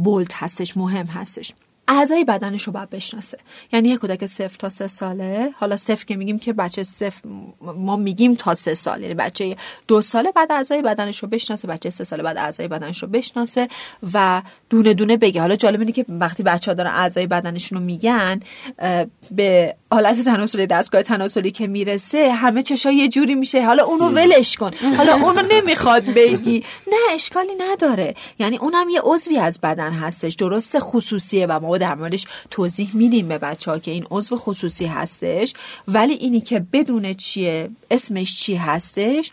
بولد هستش مهم هستش. اعضای بدنش رو باید بشناسه. یعنی یک کودک صفر تا سه ساله حالا صفر که میگیم که بچه صفر ما میگیم تا سه سال یعنی بچه دو ساله بعد اعضای بدنش رو بشناسه بچه سه ساله بعد اعضای بدنش رو بشناسه و دونه دونه بگه. حالا جالب اینه که وقتی بچه ها دارن اعضای بدنشون رو میگن به حالت تناسلی دستگاه تناسلی که می‌رسه همه چشا یه جوری میشه. حالا اونو ولش کن. حالا اونو نمی‌خواد بگی. نه اشکالی نداره. یعنی اونم یه عضوی از بدن هستش. درست خصوصیه و ما در موردش توضیح میدیم به بچه ها که این عضو خصوصی هستش. ولی اینی که بدون چیه اسمش چی هستش؟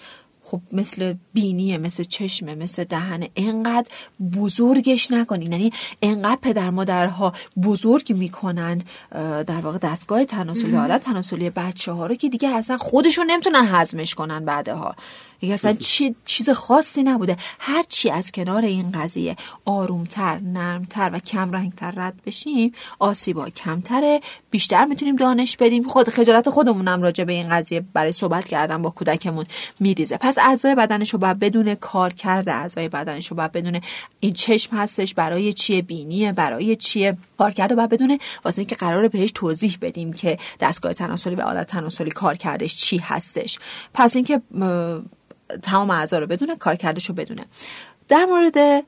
خب مثل بینیه مثل چشمه مثل دهن انقدر بزرگش نکنین. یعنی انقدر پدر مادرها بزرگ می‌کنن در واقع دستگاه تناسلی حالت تناسلی بچه ها رو که دیگه اصلا خودشون نمی‌تونن هضمش کنن بعدها. دیگه اصلا چی، چیز خاصی نبوده. هر چی از کنار این قضیه آرومتر نرمتر و کم رنگتر رد بشیم آسیبا کمتره. بیشتر می‌تونیم دانش بدیم. خود خجالت خودمونم راجع به این قضیه برای صحبت کردن با کودکمون میریزه. پس اعضای بدنش رو باید بدون کار کرده اعضای بدنش رو باید بدون این چشم هستش برای چیه بینیه برای چیه کار کرده باید بدونه واسه اینکه قراره بهش توضیح بدیم که دستگاه تناسلی و آلت تناسلی کار کردش چی هستش. پس اینکه تمام اعضا رو بدونه کار کردش رو بدونه در مورد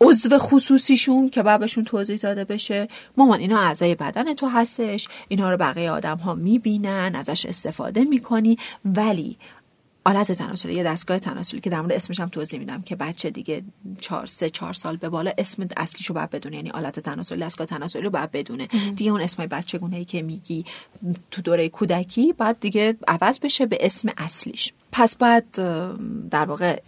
عضو خصوصیشون که باید بهشون توضیح داده بشه مامان اینا اعضای بدن تو هستش اینا رو بقیه آدم ها می‌بینن ازش استفاده می‌کنی ولی آلت تناسلی یه دستگاه تناسلی که در مورد اسمش هم توضیح میدم که بچه دیگه چهار سه چهار سال به بالا اسم اصلیشو باید بدونه یعنی آلت تناسلی دستگاه تناسلی رو باید بدونه. دیگه اون اسم بچگونه ای که میگی تو دوره کودکی بعد دیگه عوض بشه به اسم اصلیش. پس باید در واقع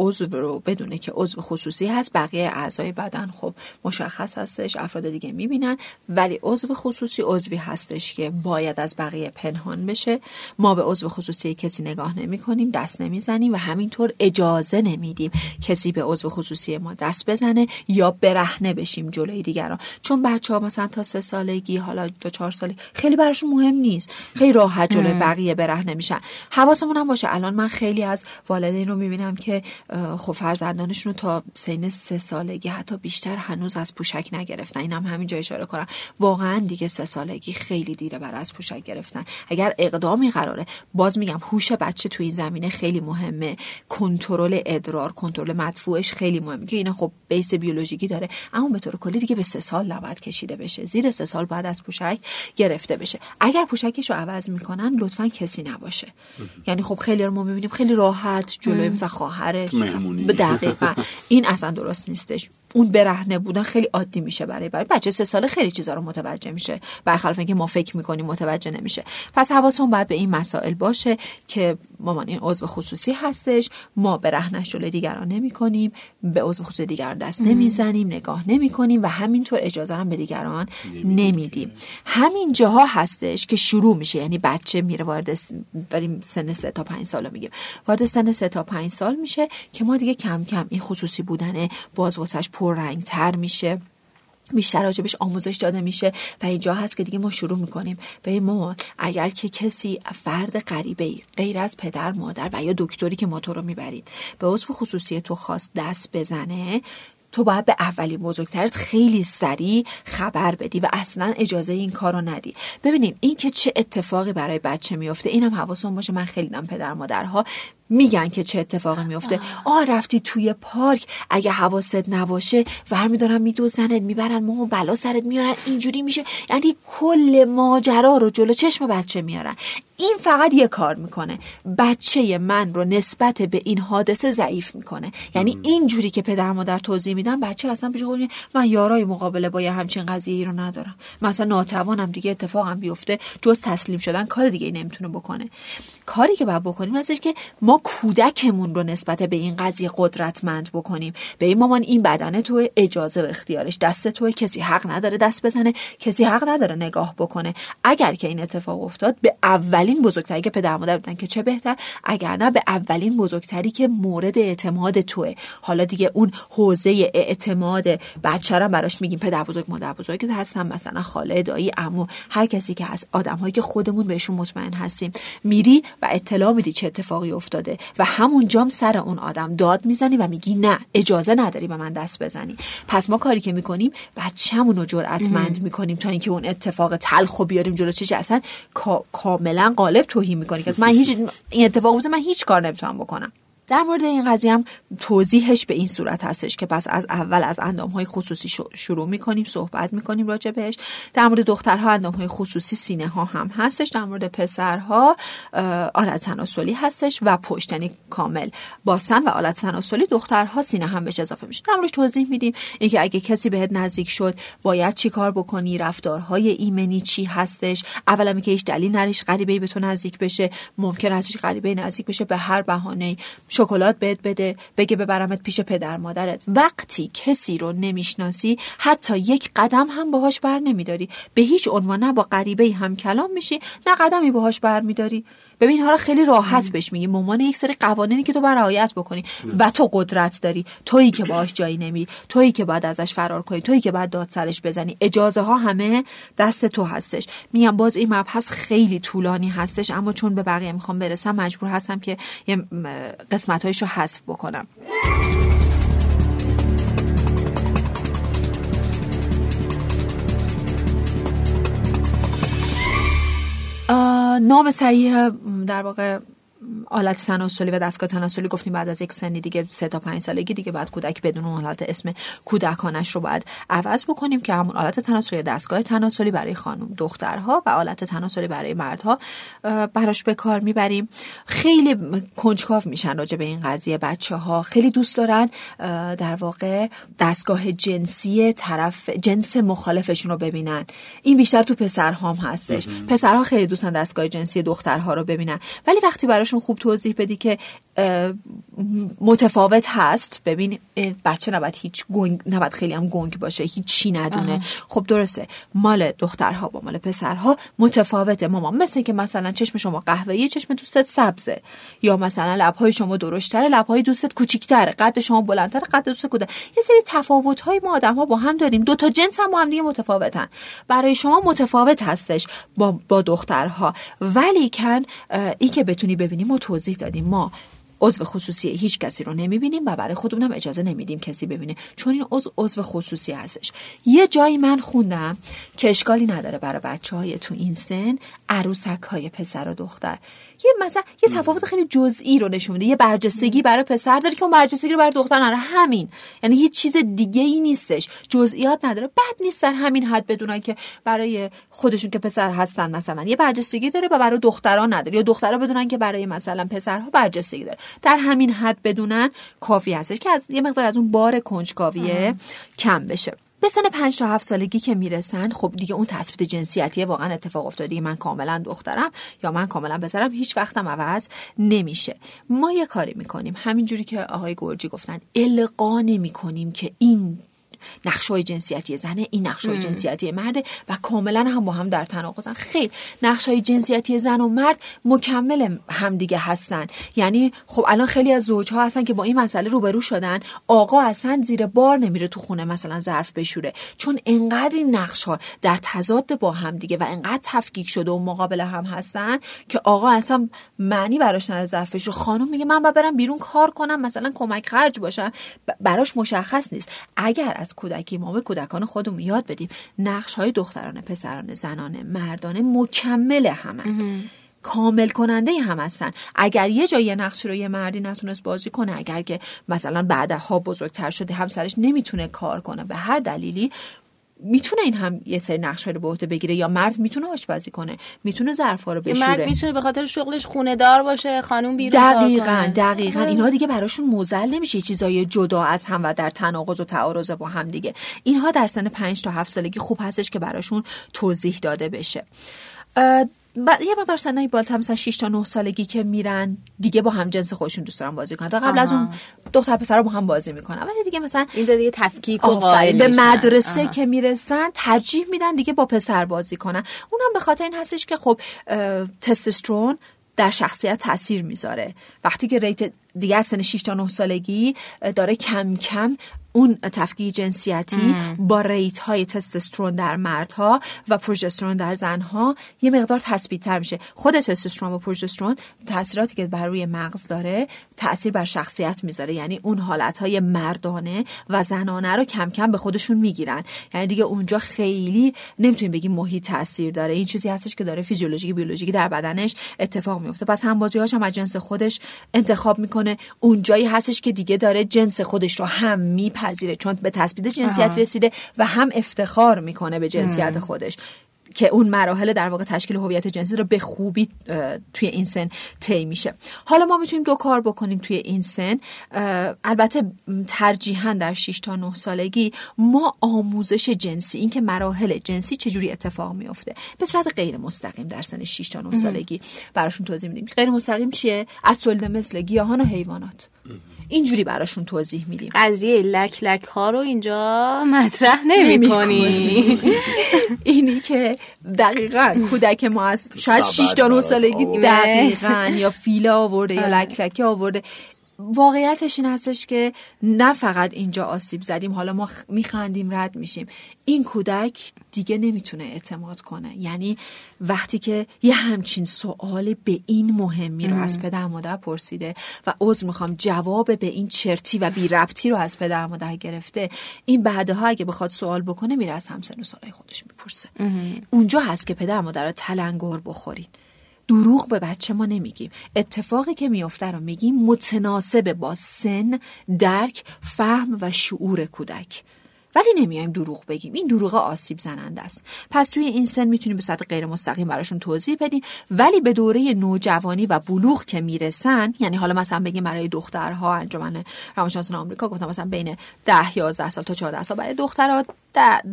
عضو رو بدونه که عضو خصوصی هست بقیه اعضای بدن خب مشخص هستش افراد دیگه می‌بینن ولی عضو خصوصی عضوی هستش که باید از بقیه پنهان بشه. ما به عضو خصوصی کسی نگاه نمی کنیم دست نمی‌زنیم و همینطور اجازه نمیدیم کسی به عضو خصوصی ما دست بزنه یا برهنه بشیم جلوی دیگران. چون بچه ها مثلا تا سه سالگی حالا تا چهار سالگی خیلی براشون مهم نیست. خیلی راحت جلوی بقیه برهنه میشن. حواسمون هم باشه. الان من خیلی از والدین رو می‌بینم که خب فرزندانشون رو تا سین سه سالگی حتی بیشتر هنوز از پوشک نگرفتن. اینم هم همینجا اشاره کنم. واقعا دیگه سه سالگی خیلی دیره برای از پوشک گرفتن. اگر اقدامی قراره باز میگم هوش بچه تو این زمینه خیلی مهمه. کنترل ادرار کنترل مدفوعش خیلی مهمه که اینا خب بیس بیولوژیکی داره اما به طور کلی دیگه به سه سال نباید کشیده بشه. زیر سه سال بعد از پوشک گرفته بشه. اگر پوشکش رو عوض می‌کنن لطفا کسی نباشه. یعنی خب خیلی رو ما می‌بینیم خیلی راحت جلوی مثلا خواهرش. به دقیقا این اصلا درست نیستش. اون برهنه بودن خیلی عادی میشه برای برای بچه سه ساله خیلی چیزا رو متوجه میشه. برخلاف اینکه ما فکر می‌کنیم متوجه نمیشه. پس حواسمون باید به این مسائل باشه که مامان این عضو خصوصی هستش. ما برهنش جلوی دیگران نمی‌کنیم به عضو خصوصی دیگران دست نمی‌زنیم نگاه نمی‌کنیم و همینطور اجازه هم به دیگران نمیدیم. همین جاها هستش که شروع میشه. یعنی بچه میره وارد داریم سن سه تا پنج سال میگیم. وارد سن سه تا پنج سال میشه که ما دیگه کم کم این خصوصی بودن باز واسش تر میشه. بیشتر راجبش آموزش داده میشه و اینجا هست که دیگه ما شروع می‌کنیم. به مامان اگر که کسی فرد غریبه ای غیر از پدر مادر و یا دکتری که ما تو رو می‌برید به عضو خصوصی تو خواست دست بزنه تو باید به اولین بزرگترت خیلی سریع خبر بدی و اصلا اجازه این کار رو ندی. ببینیم این که چه اتفاقی برای بچه میفته اینم حواسون باشه. من خیلی دم پدر مادرها میگن که چه اتفاقی میفته. آ رفتی توی پارک اگه حواست نباشه ور میدارن میدوزنت می‌برن مو بلا سرت میارن اینجوری میشه. یعنی کل ماجرا رو جلو چشم بچه میارن. این فقط یه کار می‌کنه. بچه من رو نسبت به این حادثه ضعیف می‌کنه. یعنی اینجوری که پدر مادر توضیح میدن بچه اصلا پیش من یارای مقابله با یه همچین قضیه رو ندارم. مثلا ناتوانم دیگه اتفاقم بیفته. جز تسلیم شدن کار دیگه نمی‌تونه بکنه. کاری که باید بکنیم هستش که ما کودکمون رو نسبت به این قضیه قدرتمند بکنیم. به این مامان این بدنه تو اجازه و اختیارش. دست تو کسی حق نداره دست بزنه کسی حق نداره نگاه بکنه. اگر که این اتفاق افتاد به اولین بزرگتری که پدر مادر بودن که چه بهتر؟ اگر نه به اولین بزرگتری که مورد اعتماد توه. حالا دیگه اون حوزه اعتماد بچه رو براش میگیم پدر بزرگ مادر بزرگ هستن. مثلا خاله دایی عمو هر کسی که هست. آدمهایی که خودمون بهشون مطمئن هستیم. میری و اطلاع میدی چه اتفاقی افتاده. شده و همون جام سر اون آدم داد می‌زنی و میگی نه اجازه نداری به من دست بزنی. پس ما کاری که می‌کنیم بچه‌مون رو جرأتمند می‌کنیم تا اینکه اون اتفاق تلخ بیاریم جلو. چش اصلا کاملا قالب توهین می‌کنی. که من هیچ این اتفاق بوده من هیچ کار نمی‌تونم بکنم. در مورد این قضیه هم توضیحش به این صورت هستش که پس از اول از اندام های خصوصی شروع می‌کنیم صحبت می‌کنیم راجع بهش در مورد دخترها اندام های خصوصی سینه ها هم هستش. در مورد پسرها آلت تناسلی هستش و پشت یعنی کامل باسن و آلت تناسلی دخترها سینه هم بهش اضافه میشه. در موردش توضیح میدیم اینکه اگه کسی بهت نزدیک شد باید چی کار بکنی؟ رفتارهای ایمنی چی هستش؟ اولا اینکه هیچ دلیل نریش غریبه به تو نزدیک بشه. ممکن است غریبه نزدیک بشه به هر بهانه شکلات بهت بده بگه ببرمت پیش پدر مادرت. وقتی کسی رو نمی‌شناسی حتی یک قدم هم باهاش بر نمیداری. به هیچ عنوان نه با غریبه هم کلام میشی نه قدمی باهاش بر میداری. ببین ها خیلی راحت بهش میگی. مامان یک سری قوانینی که تو باید رعایت بکنی و تو قدرت داری. تویی که باهاش جایی نمی تویی که باید ازش فرار کنی. تویی که باید داد سرش بزنی. اجازه ها همه دست تو هستش. میام باز این مبحث خیلی طولانی هستش اما چون به بقیه می‌خوام برسم مجبور هستم که یه قسمت رو حذف بکنم. نام صحیح در واقع آلت تناسلی و دستگاه تناسلی گفتیم بعد از یک سنی دیگه سه تا پنج سالگی دیگه بعد کودک بدون اون حالت اسم کودکانش رو باید عوض بکنیم که همون آلت تناسلی دستگاه تناسلی برای خانم دخترها و آلت تناسلی برای مردها براش به کار می‌بریم. خیلی کنجکاو میشن راجع به این قضیه بچه ها خیلی دوست دارن در واقع دستگاه جنسی طرف جنس مخالفشون رو ببینن. این بیشتر تو پسرهام هستش. پسرها خیلی دوستن دستگاه جنسی دخترها رو ببینن. ولی وقتی براشون خوب توضیح بدی که متفاوت هست. ببین بچه نباید هیچ گنگ نباید خیلی هم گنگ باشه هیچ چی ندونه. خب درسته. مال دخترها با مال پسرها متفاوته. ماما مثل که مثلا چشم شما قهوه‌ای چشم دوستت سبزه. یا مثلا لبهای شما درشتره لبهای دوستت کوچیک‌تره. قد شما بلندتره قد دوست کوده یه سری تفاوت‌های ما آدم‌ها با هم داریم. دو تا جنس هم با هم دیگه متفاوتن. برای شما متفاوت هستش با با دخترها. ولی کن این که بتونی ببینی ما توضیح دادیم. ما عضو خصوصی هیچ کسی رو نمی‌بینیم و برای خودمونم اجازه نمیدیم کسی ببینه. چون این عضو عضو خصوصی هستش. یه جایی من خوندم که اشکالی نداره برای بچه های تو این سن عروسک های پسر و دختر. یه مثلا یه تفاوت خیلی جزئی رو نشون میده. یه برجستگی برای پسر داره که اون برجستگی رو برای دختر نداره. همین. یعنی هیچ چیز دیگه ای نیستش. جزئیات نداره. بد نیست در همین حد بدونن که برای خودشون که پسر هستن مثلا یه برجستگی داره و برای دختران نداره. یا دخترها بدونن که برای مثلا پسرها برجستگی داره. در همین حد بدونن کافی هستش که از یه مقدار از اون بار کنجکاویه کم بشه. به سن پنج تا هفت سالگی که می‌رسن خب دیگه اون تثبیت جنسیتی واقعا اتفاق افتاده. من کاملا دخترم یا من کاملا پسرم هیچ وقتم عوض نمیشه. ما یه کاری می‌کنیم. همینجوری که آقای گرجی گفتن القا نمی‌کنیم که این های جنسیتی زنه این های جنسیتی مرده و کاملا هم با هم در تناقضن. خیلی های جنسیتی زن و مرد مکمل همدیگه هستن. یعنی خب الان خیلی از زوجها هستن که با این مسئله روبرو شدن. آقا اصلا زیر بار نمیره تو خونه مثلا ظرف بشوره. چون انقدر این نقش ها در تضاد با هم دیگه و انقدر تفکیک شده و مقابل هم هستن که آقا اصلا معنی براش نداره ظرف رو. خانم میگه من با برم بیرون کار کنم مثلا کمک خرج باشم. براش مشخص نیست. اگر از کودکی ما به کودکان خودمون یاد بدیم. نقش های دختران پسران زنان مردانه مکمل همه. کامل کننده هم هستن. اگر یه جایی نقش رو یه مردی نتونست بازی کنه اگر که مثلا بعدها بزرگتر شده همسرش نمی‌تونه کار کنه به هر دلیلی می‌تونه این هم یه سری نقش رو به عهده بگیره یا مرد می‌تونه آشپزی کنه؟ می‌تونه ظرفا رو بشوره؟ مرد می‌تونه به خاطر شغلش خونه دار باشه خانم بیرون دقیقاً دقیقاً. اینها دیگه براشون موزل نمیشه چیزای جدا از هم و در تناقض و تعارض با هم دیگه. اینها در سن 5 تا 7 سالگی خوب هستش که براشون توضیح داده بشه. یه مقدار سنای بالاتر مثلا 6 تا 9 سالگی که میرن دیگه با هم جنس خودشون دوست دارن بازی کنن. تا قبل از اون دختر پسر با هم بازی می‌کنن. ولی دیگه مثلا اینجا دیگه تفکیک و به مدرسه که می‌رسن ترجیح میدن دیگه با پسر بازی کنن. اونم به خاطر این هستش که خب تستوسترون در شخصیت تاثیر می‌ذاره. وقتی که rate دیگه از سن 6 تا 9 سالگی داره کم کم اون تفکیک جنسیتی با rate های تستوسترون در مردها و پروژسترون در زنها یه مقدار تثبیت تر میشه. خود تستوسترون و پروژسترون تاثیراتی که بر روی مغز داره تاثیر بر شخصیت می‌ذاره. یعنی اون حالت های مردانه و زنانه رو کم کم به خودشون می‌گیرن. یعنی دیگه اونجا خیلی نمی‌تونیم بگیم محیط تاثیر داره. این چیزی هستش که داره فیزیولوژیک بیولوژیکی در بدنش اتفاق میفته پس هم بازیهاش هم از جنس خودش انتخاب می‌کنه. اونجایی هستش که دیگه داره جنس خودش رو هم میپذیره چون به تثبیت جنسیت رسیده و هم افتخار می‌کنه به جنسیت خودش که اون مراحل در واقع تشکیل هویت جنسی رو به خوبی توی این سن طی میشه. حالا ما می‌تونیم دو کار بکنیم توی این سن. البته ترجیحا در 6 تا 9 سالگی ما آموزش جنسی اینکه مراحل جنسی چجوری اتفاق میفته به صورت غیر مستقیم در سن 6 تا 9 سالگی براشون توضیح میدیم. غیر مستقیم چیه؟ از تولید مثل گیاهان و حیوانات. اینجوری براشون توضیح میدیم. قضیه لک لک ها رو اینجا مطرح نمی کنی. اینی که دقیقا کودک ما از شاید 6 تا 9 سالگی دقیقا یا فیله آورده یا لک لک آورده. واقعیتش این هستش که نه فقط اینجا آسیب زدیم حالا ما میخندیم رد میشیم. این کودک دیگه نمی‌تونه اعتماد کنه. یعنی وقتی که یه همچین سوال به این مهمی رو از پدر مادر پرسیده و عذر می‌خوام جواب به این چرتی و بی ربطی رو از پدر مادر گرفته این بعدها اگه بخواد سوال بکنه میره از همسن و سالای خودش می‌پرسه. اونجا هست که پدر مادر رو تلنگر بخورین دروغ به بچه ما نمیگیم. اتفاقی که میافته رو میگیم متناسب با سن درک فهم و شعور کودک. ولی نمیایم دروغ بگیم. این دروغ آسیب زننده است. پس توی این سن می‌تونیم به صورت غیر مستقیم براشون توضیح بدیم. ولی به دوره نوجوانی و بلوغ که می‌رسن یعنی حالا مثلا بگیم برای دخترها انجمن روانشناسان آمریکا گفتم مثلا بین 10 11 سال تا 14 سال برای دخترها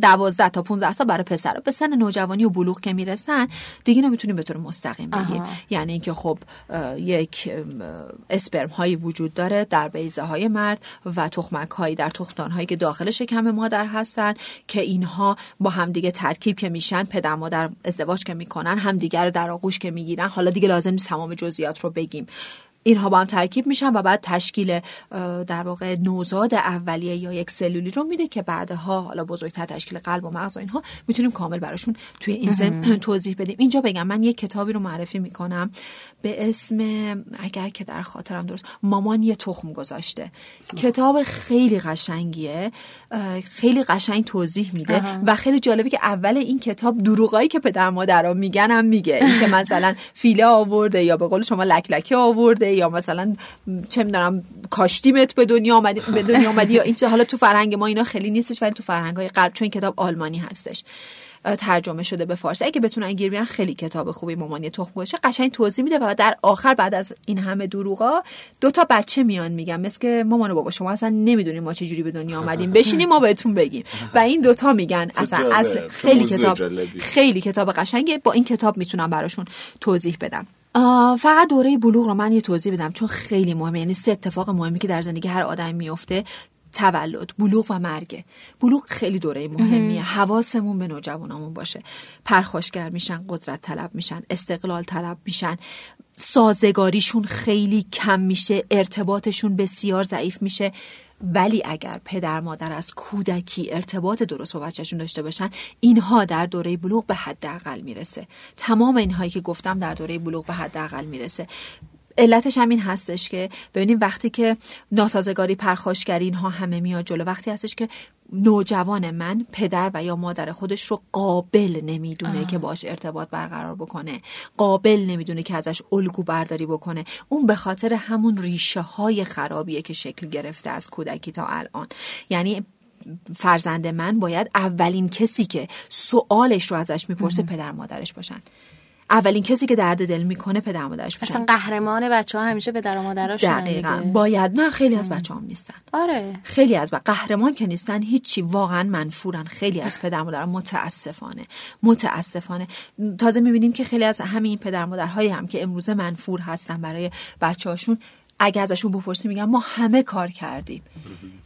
دوازده تا 15 سال برای پسر به سن نوجوانی و بلوغ که می‌رسن دیگه نمی‌تونیم به طور مستقیم بگیم. یعنی اینکه خب یک اسپرم هایی وجود داره در بیزه های مرد و تخمک هایی در تخمدان هایی که داخل شکم مادر هستن که اینها با همدیگه ترکیب که میشن پدر مادر ازدواج که می‌کنن همدیگه رو در آغوش که می‌گیرن. حالا دیگه لازم نیست تمام جزئیات رو بگیم. اینها با هم ترکیب میشن و بعد تشکیل در واقع نوزاد اولیه یا یک سلولی رو میده که بعدها حالا بزرگتر تشکیل قلب و مغز و اینها می‌تونیم کامل براشون توی این زم توضیح بدیم. اینجا بگم من یک کتابی رو معرفی می‌کنم به اسم اگر که در خاطرم درست مامان یه تخم گذاشته. کتاب خیلی قشنگیه. خیلی قشنگ توضیح میده و خیلی جالبه که اول این کتاب دروغایی که پدر مادرها میگن هم میگه. این که مثلا فیله آورده یا به قول شما لکلکه آورده یا مثلا چه می‌دونم کاشتیمت به دنیا آمدی به دنیا آمدی یا این حالا تو فرهنگ ما اینا خیلی نیستش ولی تو فرهنگ های غرب چون کتاب آلمانی هستش ترجمه شده به فارسی. اگه بتونن گیر بیان خیلی کتاب خوبی مامانی تخم گوشه قشنگ توضیح میده و در آخر بعد از این همه دروغا دو تا بچه میان میگن مثل که مامان و بابا شما اصلا نمی‌دونیم ما چه جوری به دنیا آمدیم بشینیم ما بهتون بگیم. و این دوتا میگن اصلا اصل خیلی کتاب خیلی کتاب قشنگه با این کتاب می‌تونم براشون توضیح بدم. فقط دوره بلوغ رو من یه توضیح بدم چون خیلی مهمه. یعنی سه اتفاق مهمی که در زندگی هر آدمی میفته تولد بلوغ و مرگ بلوغ خیلی دوره مهمیه. حواسمون به نوجوانامون باشه. پرخاشگر میشن قدرت طلب میشن استقلال طلب میشن. سازگاریشون خیلی کم میشه ارتباطشون بسیار ضعیف میشه. ولی اگر پدر مادر از کودکی ارتباط درست با بچهشون داشته باشن اینها در دوره بلوغ به حداقل می‌رسه. تمام اینهایی که گفتم در دوره بلوغ به حداقل می‌رسه. علتش همین هستش که ببینیم وقتی که ناسازگاری پرخاشگری اینها همه میاد جلو وقتی هستش که نوجوان من پدر و یا مادر خودش رو قابل نمی‌دونه که باش ارتباط برقرار بکنه. قابل نمی‌دونه که ازش الگو برداری بکنه. اون به خاطر همون ریشه های خرابیه که شکل گرفته از کودکی تا الان. یعنی فرزند من باید اولین کسی که سوالش رو ازش می‌پرسه پدر مادرش باشن. اولین کسی که درد دل می‌کنه پدر مادرش اصلا قهرمان بچه ها همیشه پدر و مادرش دقیقا. باید نه خیلی از بچه هم نیستن. آره. خیلی از و قهرمان که نیستن هیچی واقعا منفورن. خیلی از پدر مادر متاسفانه. متاسفانه. تازه می‌بینیم که خیلی از همین پدر مادرهایی هم که امروزه منفور هستن برای بچه هاشون اگه ازشون بپرسی میگن ما همه کار کردیم.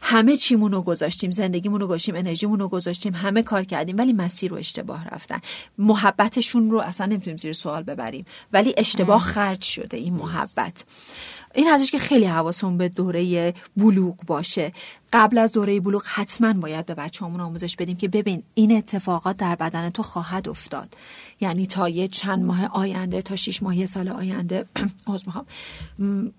همه چیمون رو گذاشتیم زندگیمون رو گذاشتیم انرژیمون رو گذاشتیم همه کار کردیم ولی مسیر رو اشتباه رفتن. محبتشون رو اصلا نمی‌تونیم زیر سوال ببریم. ولی اشتباه خرج شده این محبت. این ازش که خیلی حواسمون به دوره بلوغ باشه. قبل از دوره بلوغ حتما باید به بچه‌هامون آموزش بدیم که ببین این اتفاقات در بدن تو خواهد افتاد. یعنی تا یه چند ماه آینده تا شیش ماه یه سال آینده عذر می‌خوام.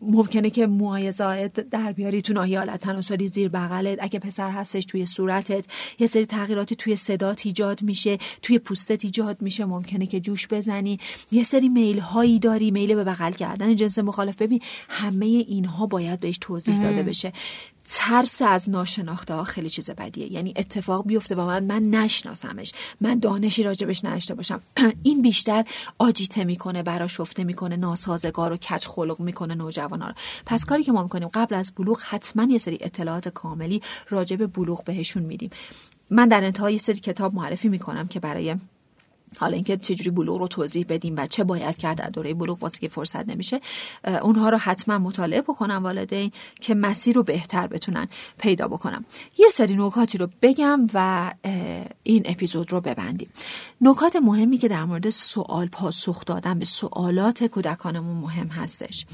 ممکنه که موهای زائد در بیاری تو ناحیه حالت تناسلی زیر بغلت. اگه پسر هستش توی صورتت یه سری تغییراتی توی صدات ایجاد میشه توی پوستت ایجاد میشه. ممکنه که جوش بزنی. یه سری میل هایی داری میل به بغل کردن جنس مخالف. ببین همه اینها باید بهش توضیح داده بشه. ترس از ناشناخته ها خیلی چیز بدیه. یعنی اتفاق بیفته با من من نشناسمش. من دانشی راجبش نداشته باشم. این بیشتر آجیته می‌کنه برا شفته می‌کنه ناسازگار و کج خلق می‌کنه نوجوانا رو. پس کاری که ما می‌کنیم قبل از بلوغ حتما یه سری اطلاعات کاملی راجب بلوغ بهشون میدیم. من در انتها یه سری کتاب معرفی می‌کنم که برای حالا اینکه چجوری بلوغ رو توضیح بدیم و چه باید کرد در دوره بلوغ واسه که فرصت نمیشه اونها رو حتما مطالعه بکنن والدین که مسیر رو بهتر بتونن پیدا بکنم. یه سری نکاتی رو بگم و این اپیزود رو ببندیم. نکات مهمی که در مورد سوال پاسخ دادن به سوالات کودکانمون مهم هستش.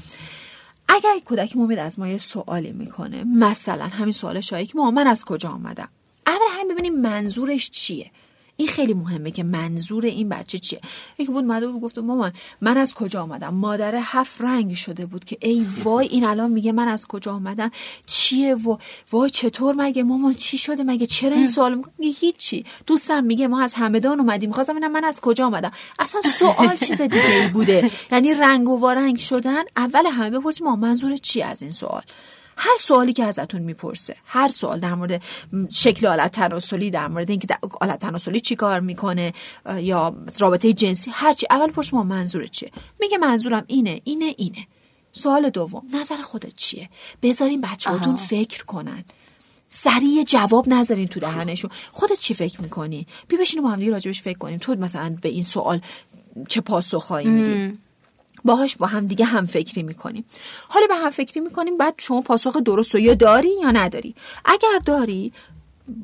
اگر کودک میاد از ما یه سوالی می‌کنه مثلا همین سوال شایک ما من از کجا آمدم؟ اول هم ببینیم منظورش چیه؟ این خیلی مهمه که منظور این بچه چیه؟ یکی بود ماده بود گفت مامان من از کجا آمدم؟ مادر هفت رنگ شده بود که ای وای این الان میگه من از کجا آمدم؟ چیه؟ و وای چطور مگه؟ مامان چی شده مگه؟ چرا این سوال میگه هیچی. دوستم میگه ما از همدان اومدیم. می‌خواستم ببینم من از کجا آمدم. اصلا سوال چیز دیگه ای بوده. یعنی رنگ و وارنگ شدن. اول همه بپرسیم ما منظور چی از این سوال؟ هر سوالی که ازتون می‌پرسه هر سوال در مورد شکل آلت تناسلی در مورد اینکه آلت تناسلی چی کار می‌کنه یا رابطه جنسی هرچی اول پرس ما منظور چیه؟ میگه منظورم اینه اینه اینه. سوال دوم نظر خودت چیه؟ بذارین بچه‌هاتون فکر کنن. سریع جواب نذارین تو دهنشون. خودت چی فکر می‌کنی؟ بی بشین با هم راجبش فکر کنیم. تو مثلا به این سوال چه پاسخهایی میدی؟ باهاش با هم دیگه هم فکری می‌کنیم. حالا به هم فکری می‌کنیم بعد شما پاسخ درست و یا داری یا نداری. اگر داری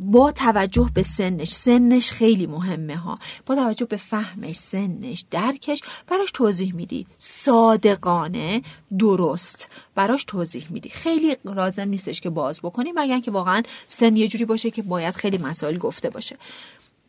با توجه به سنش سنش خیلی مهمه ها. با توجه به فهمش سنش درکش براش توضیح میدی. صادقانه درست براش توضیح میدی. خیلی لازم نیستش که باز بکنی مگر که واقعا سن یه جوری باشه که باید خیلی مسائل گفته باشه.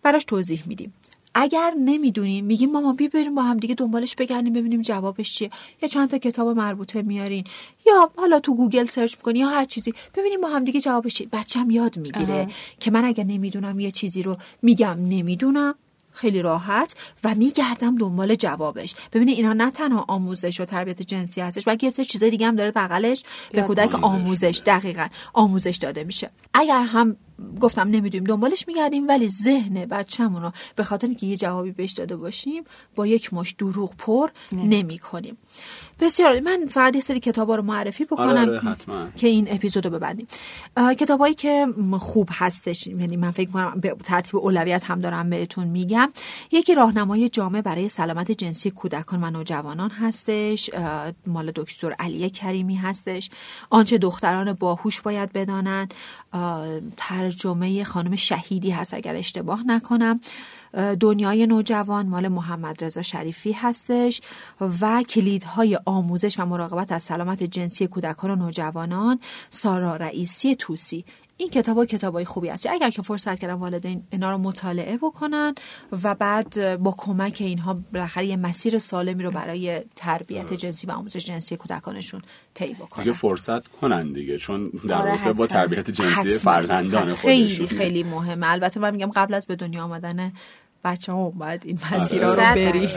براش توضیح میدیم اگر نمی‌دونیم میگیم مامان بیا بریم با هم دیگه دنبالش بگردیم ببینیم جوابش چیه. یا چند تا کتاب مربوطه میارین. یا حالا تو گوگل search می‌کنی یا هر چیزی. ببینیم با هم دیگه جوابش چیه. بچم یاد می‌گیره که من اگر نمی‌دونم یه چیزی رو میگم نمی‌دونم خیلی راحت و میگردم دنبال جوابش. ببینید اینا نه تنها آموزش و تربیت جنسی هستش بلکه یه سری چیزای دیگه هم داره بغلش به کودک آموزش دقیقا آموزش داده میشه. اگر هم گفتم نمی‌دونیم دنبالش میگردیم ولی ذهن بچه‌مون رو به خاطر اینکه یه جوابی بهش داده باشیم با یک مش دروغ پر نمی کنیم بسیار من فقط یه سری کتابا رو معرفی بکنم آره آره که این اپیزود رو ببندیم. کتابایی که خوب هستش یعنی من فکر کنم به ترتیب اولویت هم دارم بهتون میگم. یکی راهنمای جامع برای سلامت جنسی کودکان و نوجوانان هستش. مال دکتر علی کریمی هستش. آنچه دختران باهوش باید بدانند. ترجمه خانم شهیدی هست اگر اشتباه نکنم. دنیای نوجوان مال محمد رضا شریفی هستش و کلیدهای آموزش و مراقبت از سلامت جنسی کودکان و نوجوانان سارا رئیسی توسی. این کتاب کتاب های خوبی هست اگر که فرصت کردن والدین اینا رو مطالعه بکنن و بعد با کمک اینها بالاخره یه مسیر سالمی رو برای تربیت جنسی و آموزش جنسی کودکانشون طی بکنن. دیگه فرصت کنن دیگه چون در آره، رابطه با. تربیت جنسی. فرزندان خیلی خودشون خیلی مهمه. البته من میگم قبل از به دنیا آمدن بچه ها باید این آره. مسیرها صد رو. بریم.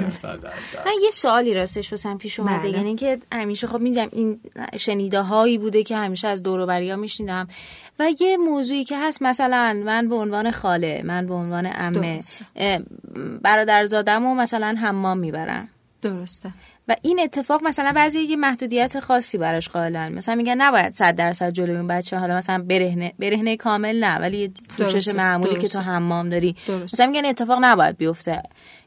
من یه سوالی راستش واسم پیش اومده بله. یعنی که همیشه خب میدم این شنیده هایی بوده که همیشه از دور و ها میشنیدم و یه موضوعی که هست مثلا من به عنوان خاله من به عنوان عمه برادرزادم و مثلا حمام می‌برم درسته و این اتفاق مثلا بعضی یه محدودیت خاصی براش قائلن مثلا میگن نباید صد درصد جلوی اون بچه حالا مثلا برهنه برهنه کامل نه ولی یه پوشش درسته، معمولی که درسته. تو حمام داری درسته. مثلا میگن اتفاق نباید بیفته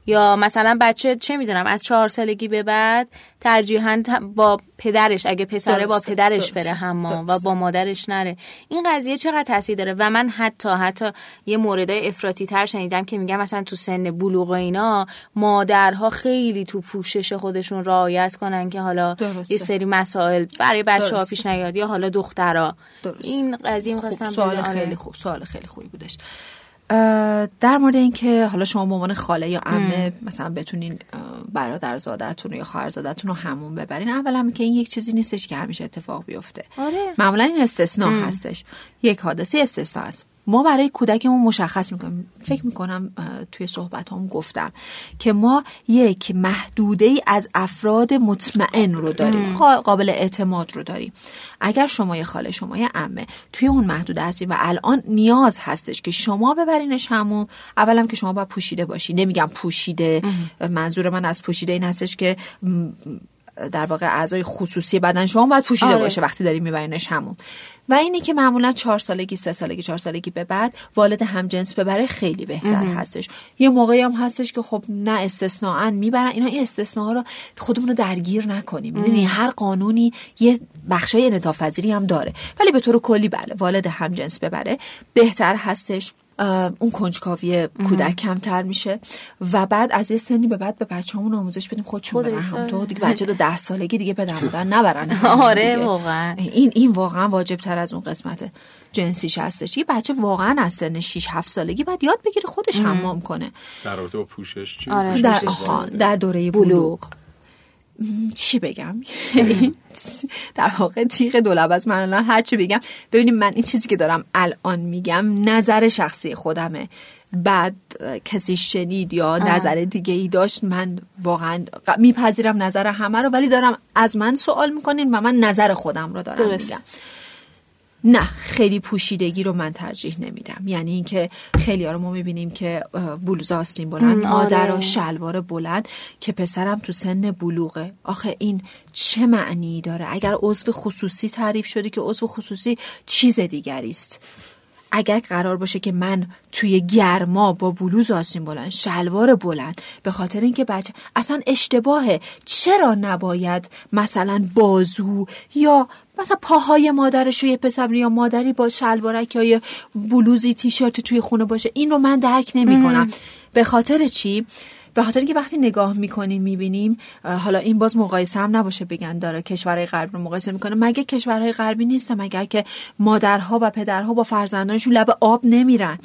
یا مثلا بچه چه می‌دونم از چهار سالگی به بعد ترجیحاً با پدرش اگه پسره با پدرش بره حمام و. با مادرش نره این قضیه چقدر تاثیر داره و من حتی حتی یه موردای افراطی تر شنیدم که میگم مثلا تو سن بلوغ و اینا مادرها خیلی تو پوشش خودشون رعایت کنن که حالا درسته. یه سری مسائل برای بچه ها. پیش نیاد یا حالا دخترها. این قضیه می‌خواستم سوال خیلی خوب سوال خیلی خوبی بودش در مورد اینکه حالا شما به عنوان خاله یا عمه مثلا بتونین اه، برادرزادتون یا خواهرزادتون رو همون ببرین اولا که این یک چیزی نیستش که همیشه اتفاق بیفته. آره. معمولا این استثناء هستش. یک حادثه استثناء است ما برای کودکمون مشخص می‌کنیم. فکر می‌کنم توی صحبت هم گفتم که ما یک محدوده ای از افراد مطمئن رو داریم. قا- قابل اعتماد رو داریم. اگر شما یه خاله شما یه عمه توی اون محدوده هستیم و الان نیاز هستش که شما ببرینش همون اولا که شما باید پوشیده باشی. نمیگم پوشیده. منظور من از پوشیده این هستش که در واقع اعضای خصوصی بدن شما باید پوشیده آره. باشه وقتی داری میبرینش همون. و اینی که معمولا چهار سالگی سه سالگی چهار سالگی به بعد والد همجنس ببره خیلی بهتر هستش. یه موقعی هم هستش که خب نه استثناء می‌برن. اینا این استثناء رو خودمون رو درگیر نکنیم. می‌دونی هر قانونی یه بخشای انعطاف پذیری هم داره. ولی به طور کلی بله والد همجنس ببره بهتر هستش. اون کنجکاوی کودک کمتر میشه و بعد از یه سنی به بعد به بچه‌مون آموزش بدیم خودشون برن خودش، هم تو دیگه بچه تو ده سالگی دیگه پدر مادر نبرن. آره،. واقعا. این این واقعا واجب تر از اون قسمت جنسیش هستش. یه بچه واقعا از سن 6 7 سالگی باید یاد بگیره خودش حمام کنه. در رابطه با پوشش چی آره. در, در دوره بلوغ. چی بگم؟ در واقع تیغ دولب از من الان هر چی بگم. ببینیم من این چیزی که دارم الان میگم نظر شخصی خودمه. بعد کسی شنید یا نظر دیگه ای داشت من واقعا میپذیرم نظر همه رو ولی دارم از من سوال می‌کنین و من نظر خودم رو دارم درست. میگم. نه خیلی پوشیدگی رو من ترجیح نمیدم. یعنی اینکه خیلی رو ما می‌بینیم که بلوز آستین بلند مادر آره. و شلوار بلند که پسرم تو سن بلوغه. آخه این چه معنی داره؟ اگر عضو خصوصی تعریف شده که عضو خصوصی چیز دیگری است. اگر قرار باشه که من توی گرما با بلوز آستین بلند شلوار بلند به خاطر اینکه بچه اصلا اشتباهه. چرا نباید مثلا بازو یا مثلا پاهای مادرش رو یه پسر یا مادری با شلوارک یا یه بلوزی تیشرت توی خونه باشه؟ این رو من درک نمی کنم به خاطر چی؟ به خاطر اینکه وقتی نگاه می‌کنیم می‌بینیم حالا این باز مقایسه هم نباشه بگن داره کشورهای غربی رو مقایسه می‌کنه. مگه کشورهای غربی نیستم مگر که مادرها و پدرها با فرزندانشون لب آب نمیرن؟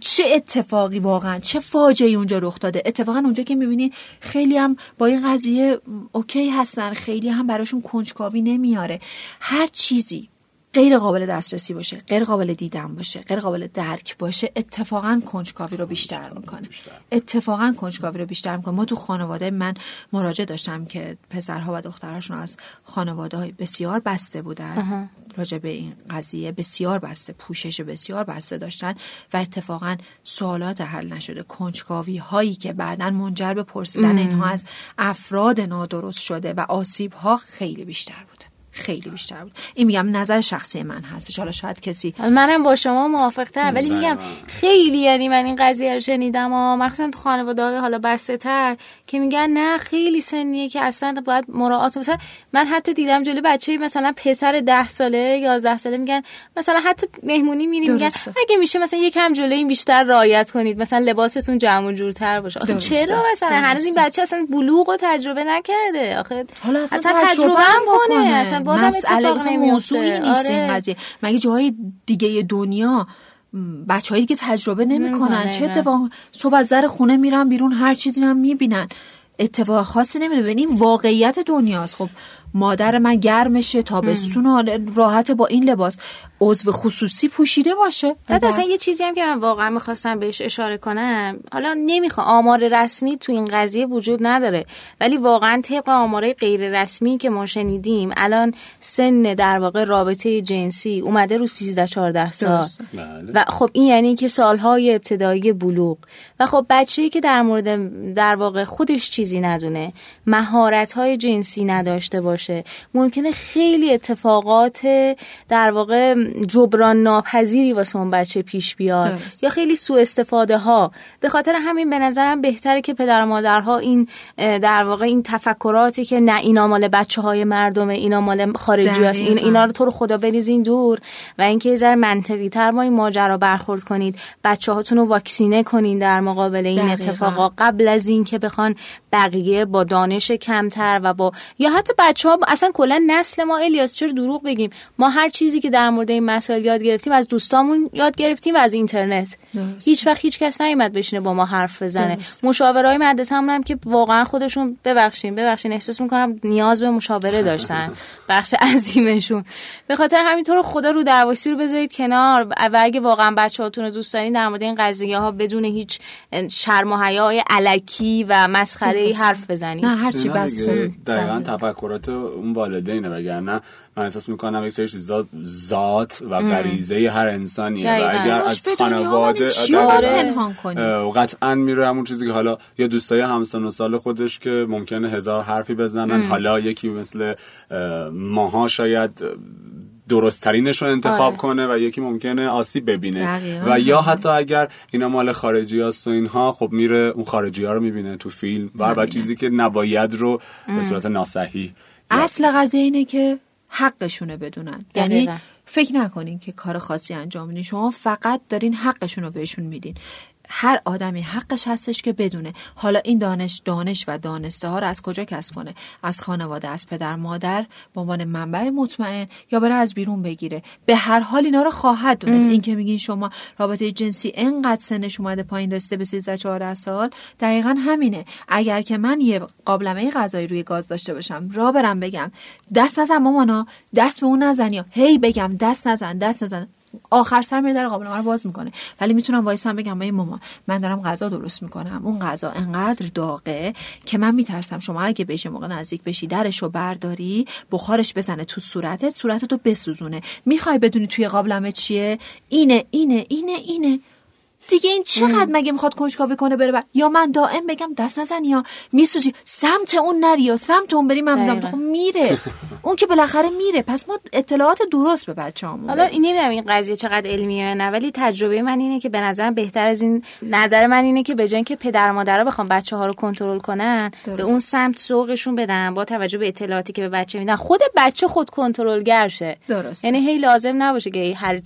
چه اتفاقی واقعا؟ چه فاجعه اونجا رخ داده؟ اتفاقا اونجا که می‌بینین خیلی هم با این قضیه اوکی هستن خیلی هم براشون کنجکاوی نمیاره هر چیزی غیر قابل دسترسی باشه غیر قابل دیدن باشه غیر قابل درک باشه اتفاقا کنجکاوی رو بیشتر می‌کنه. اتفاقا کنجکاوی رو بیشتر می‌کنه. ما تو خانواده من مراجعه داشتم که پسرها و دختراشون از خانواده های بسیار بسته بودن. راجع به این قضیه بسیار بسته پوشش بسیار بسته داشتن و اتفاقا سوالات حل نشده. کنجکاوی هایی که بعدا منجر به پرسیدن اینها از افراد نادرست شده و آسیب ها خیلی بیشتر خیلی بیشتر بود این میگم نظر شخصی من هستش حالا شاید کسی حالا منم با شما موافق ترم ولی میگم. خیلی یعنی من این قضیه رو شنیدم و مخصوصا تو خانواده های حالا بسته تر که میگن نه خیلی سنیه که اصلا باید مراعات مثلا من حتی دیدم جلوی بچه مثلا پسر ده ساله یازده ساله میگن مثلا حتی مهمونی میریم میگن. اگه میشه مثلا یکم جلوی این بیشتر رعایت کنید مثلا لباستون جمع و جورتر باشه آخه درسته. چرا مثلا هنوز این. بچه اصلا بلوغ رو تجربه نکرده آخه حالا اصلا, تجربه هم کنه اصلا بازم مسئله مثلا. موضوعی نیست این آره. قضیه مگه جاهای دیگه دنیا بچه هایی که تجربه نمی‌کنن چه. اتفاق صبح از در خونه میرن بیرون هر چیزی هم می‌بینن اتفاق خاصی نمیده این واقعیت دنیاست خب مادر من گرمشه تابستون راحت با این لباس عضو خصوصی پوشیده باشه. بعد اصلا یه چیزی هم که من واقعا می‌خواستم بهش اشاره کنم. حالا نمی‌خوام. آمار رسمی تو این قضیه وجود نداره. ولی واقعا طبق آمارای غیر رسمی که ما شنیدیم الان سن در واقع رابطه جنسی اومده رو 13 14 سال. بله. و خب این یعنی که سالهای ابتدایی بلوغ. و خب بچه‌ای که در مورد در واقع خودش چیزی ندونه مهارت‌های جنسی نداشته باشه ممکنه خیلی اتفاقات در واقع جبران ناپذیری واسه اون بچه پیش بیاد درست. یا خیلی سوء استفاده ها به خاطر همین به نظرم بهتره که پدر و مادرها این در واقع این تفکراتی که نه اینا مال بچه های مردمه اینا مال خارجی هست این. اینا رو تو رو خدا بریزین دور و اینکه یه ذره منطقی تر با این ماجرا برخورد کنید بچه هاتون رو واکسینه کنین در مقابل این دقیقاً. اتفاقا قبل از اینکه بخوان بقیه با دانش کمتر و با یا حتی بچه ها اصلا کلا نسل ما الیاس چرا دروغ بگیم ما هر چیزی که در مورد این مسائل یاد گرفتیم از دوستامون یاد گرفتیم و از اینترنت. هیچ وقت هیچ کس نیومد بشینه با ما حرف بزنه. مشاورای مدرسه هم که واقعا خودشون ببخشین ببخشین احساس می‌کنم نیاز به مشاوره داشتن بخش عظیمشون به خاطر همینطور خدا رو درواسی رو بذارید کنار و اگه واقعا بچه‌هاتون رو دوست دارین در مورد این قضیه ها بدون هیچ شرم و حیای علکی و مسخره. حرف بزنید نه هرچی دیگه دقیقا بله. تفکرات اون والدینه وگرنه من احساس می‌کنم یک سری چیزا ذات و غریزه هر انسانیه و. اگر از خانواده؟ اه، قطعا میره همون چیزی که حالا یا دوستای همسن و سال خودش که ممکنه هزار حرفی بزنن حالا یکی مثل اه، ماها شاید درست ترینش رو انتخاب آره. کنه و یکی ممکنه آسیب ببینه دقیقاً. و یا حتی اگر اینا مال خارجی هست و اینها خب میره اون خارجی ها رو می‌بینه تو فیلم و بعد چیزی که نباید رو به صورت ناصحیح اصل قضیه اینه که حقشونه بدونن. یعنی. فکر نکنین که کار خاصی انجام میدین. شما فقط دارین حقشون رو بهشون میدین. هر آدمی حقش هستش که بدونه. حالا این دانش دانش و دانسته ها رو از کجا کسب کنه؟ از خانواده از پدر مادر؟ به عنوان منبع مطمئن یا بره از بیرون بگیره؟ به هر حال اینا رو خواهد دونست. این که میگین شما رابطه جنسی انقدر سنش اومده پایین رسیده به 13 14 سال دقیقا همینه. اگر که من یه قابلمه غذایی روی گاز داشته باشم را برم بگم. دست نزن مامانا. دست به اون نزن یا هی بگم دست نزن دست نزن. آخر سر میره در قابلمه رو باز می‌کنه. ولی می‌تونم وایسم بگم ای مامان من دارم غذا درست می‌کنم. اون غذا انقدر داغه که من میترسم شما اگه بهش موقع نزدیک بشی درش رو برداری بخارش بزنه تو صورتت صورتت رو بسوزونه. می‌خوای بدونی توی قابلمه چیه؟ اینه اینه اینه اینه. دیگه این چقدر مگه می‌خواد کنجکاوی کنه بره بر... یا من دائم بگم دست نزن یا میسوزی سمت اون نری یا سمت اون بری من میدم دقیقاً. خب میره اون که بالاخره میره پس ما اطلاعات درست به بچه حالا این نمی‌دونم این قضیه چقدر علمیه نه ولی تجربه من اینه که به نظرم بهتر از این نظر من اینه که به جای اینکه پدر مادرها بخوام بچه ها رو کنترل کنن درست. به اون سمت سوقشون بدن با توجه به اطلاعاتی که به بچه میدن خود بچه خود کنترلگر شه درست. یعنی هی لازم نباشه که هر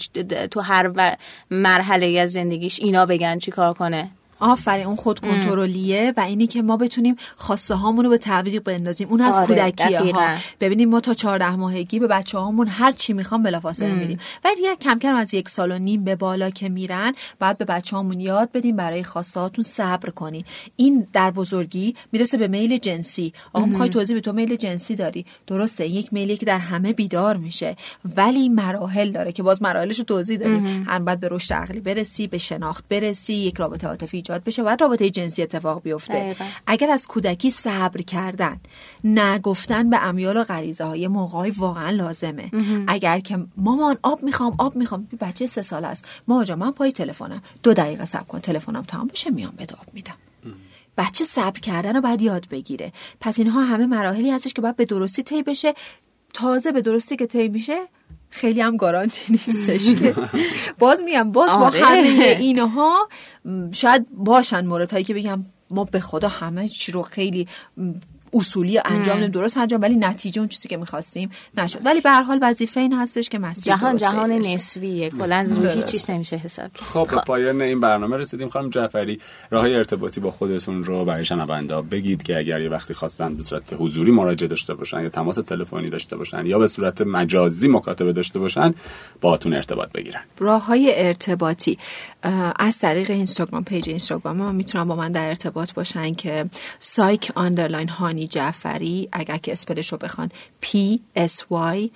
تو هر مرحله از زندگیش اینا بگن چی کار کنه. آفرین اون خود کنترلیه و اینی که ما بتونیم خواسته هامون رو به تعویق بندازیم اون از آره، کودکیه ها. ببینیم ما تا 14 ماهگی به بچه هامون هر چی می‌خوام بلافاصله میدیم. و دیگه کم کم از یک سال و نیم به بالا که میرن بعد به بچه هامون یاد بدیم برای خواسته هاتون صبر کنی. این در بزرگی می‌رسه به میل جنسی. آقا می‌خوای توضیح به تو میل جنسی داری؟ درسته یک میلی که در همه بیدار میشه. ولی مراحل داره که باز مراحلش رو توضیح دادیم. هم باید به رشد عقلی برسی به شناخت برسی یک رابطه عاطفی ایجاد بشه بعد رابطه جنسی اتفاق بیفته. دقیقاً. اگر از کودکی صبر کردن نگفتن به امیال و غریزه های موقعی واقعا لازمه. اگر که مامان آب می‌خوام آب می‌خوام. بچه سه سال است. مامان من پای تلفنم. دو دقیقه صبر کن تلفنم تمام بشه میام بهت آب میدم. بچه صبر کردن رو باید یاد بگیره. پس اینها همه مراحلی هستش که باید به درستی طی بشه. تازه به درستی که طی میشه خیلی هم گارانتی نیستش که باز میگم باز آره. با همه اینها شاید باشن موردهایی که بگم ما به خدا همه چی رو خیلی اصولی انجام دادیم درست انجام ولی نتیجه اون چیزی که می‌خواستیم نشد. ولی به هر حال وظیفه این هستش که مسیر جهان جهان. نسبیه. کلا رو درسته. هیچ چیز نمیشه حساب کرد. خب به پایان این برنامه رسیدیم. خانم جعفری راه ارتباطی با خودتون رو برای شنونده بگید که اگر یه وقتی خواستن به صورت حضوری مراجعه داشته باشن یا تماس تلفنی داشته باشن یا به صورت مجازی مکاتبه داشته باشن باهاتون ارتباط بگیرن. راه های ارتباطی از طریق اینستاگرام page اینستاگرام ما می‌تونن با من در ارتباط باشن که psych underline هانی جعفری؟ اگر که spell ش رو بخوان. P S Y